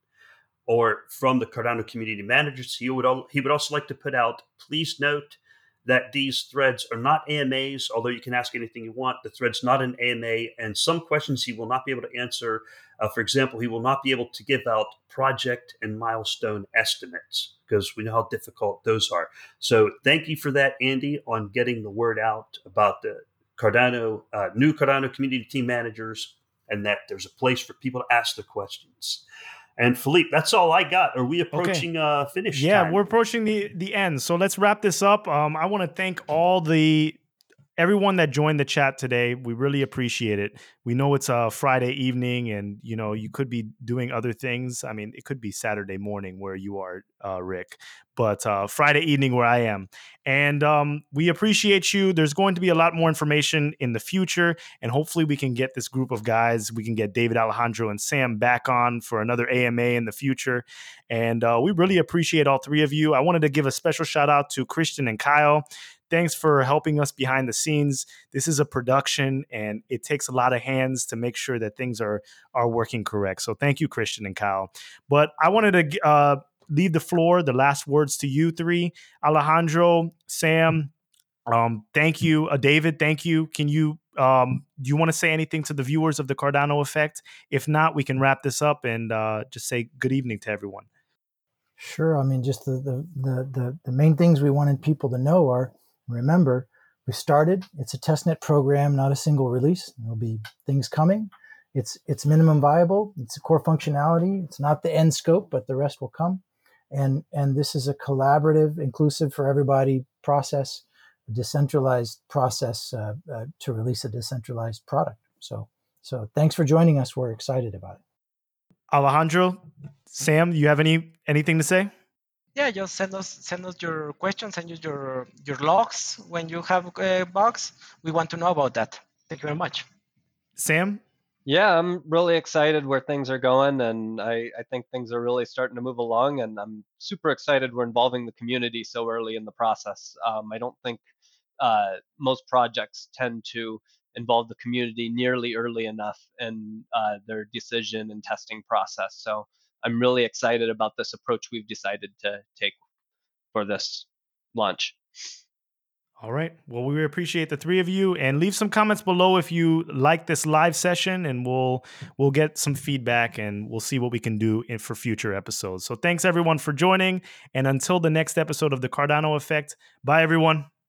or from the Cardano community managers. He would al- he would also like to put out. Please note that these threads are not AMAs, although you can ask anything you want. The thread's not an AMA, and some questions he will not be able to answer. Uh, for example, he will not be able to give out project and milestone estimates because we know how difficult those are. So, thank you for that, Andy, on getting the word out about the Cardano uh, new Cardano community team managers, and that there's a place for people to ask the questions. And Philippe, that's all I got. Are we approaching uh, finish? yeah time? we're approaching the the end so let's wrap this up um i want to thank all the everyone that joined the chat today we really appreciate it. We know it's a friday evening and you know you could be doing other things. I mean it could be saturday morning where you are uh, rick but uh, friday evening where i am. And um, we appreciate you. There's going to be a lot more information in the future and hopefully we can get this group of guys we can get david alejandro and sam back on for another ama in the future. And uh, we really appreciate all three of you. I wanted to give a special shout out to Christian and Kyle. Thanks for helping us behind the scenes. This is a production, and it takes a lot of hands to make sure that things are are working correct. So thank you, Christian and Kyle. But I wanted to uh, leave the floor, the last words to you three, Alejandro, Sam. Um, thank you, uh, David. Thank you. Can you um, do you want to say anything to the viewers of the Cardano Effect? If not, we can wrap this up and uh, just say good evening to everyone. Sure. I mean, just the, the, the, the, the main things we wanted people to know are remember, we started, it's a testnet program, not a single release. There'll be things coming. It's, it's minimum viable. It's a core functionality. It's not the end scope, but the rest will come. And, and this is a collaborative, inclusive for everybody process, a decentralized process uh, uh, to release a decentralized product. So, so thanks for joining us. We're excited about it. Alejandro, Sam, you have any anything to say? Yeah, just send us send us your questions, send us your your logs when you have uh, bugs. We want to know about that. Thank you very much. Sam, Yeah, I'm really excited where things are going, and I, I think things are really starting to move along. And I'm super excited we're involving the community so early in the process. Um, I don't think uh, most projects tend to involve the community nearly early enough in uh, their decision and testing process. So I'm really excited about this approach we've decided to take for this launch. All right. Well, we appreciate the three of you, and leave some comments below if you like this live session, and we'll we'll get some feedback, and we'll see what we can do in, for future episodes. So, thanks everyone for joining, and until the next episode of the Cardano Effect. Bye, everyone.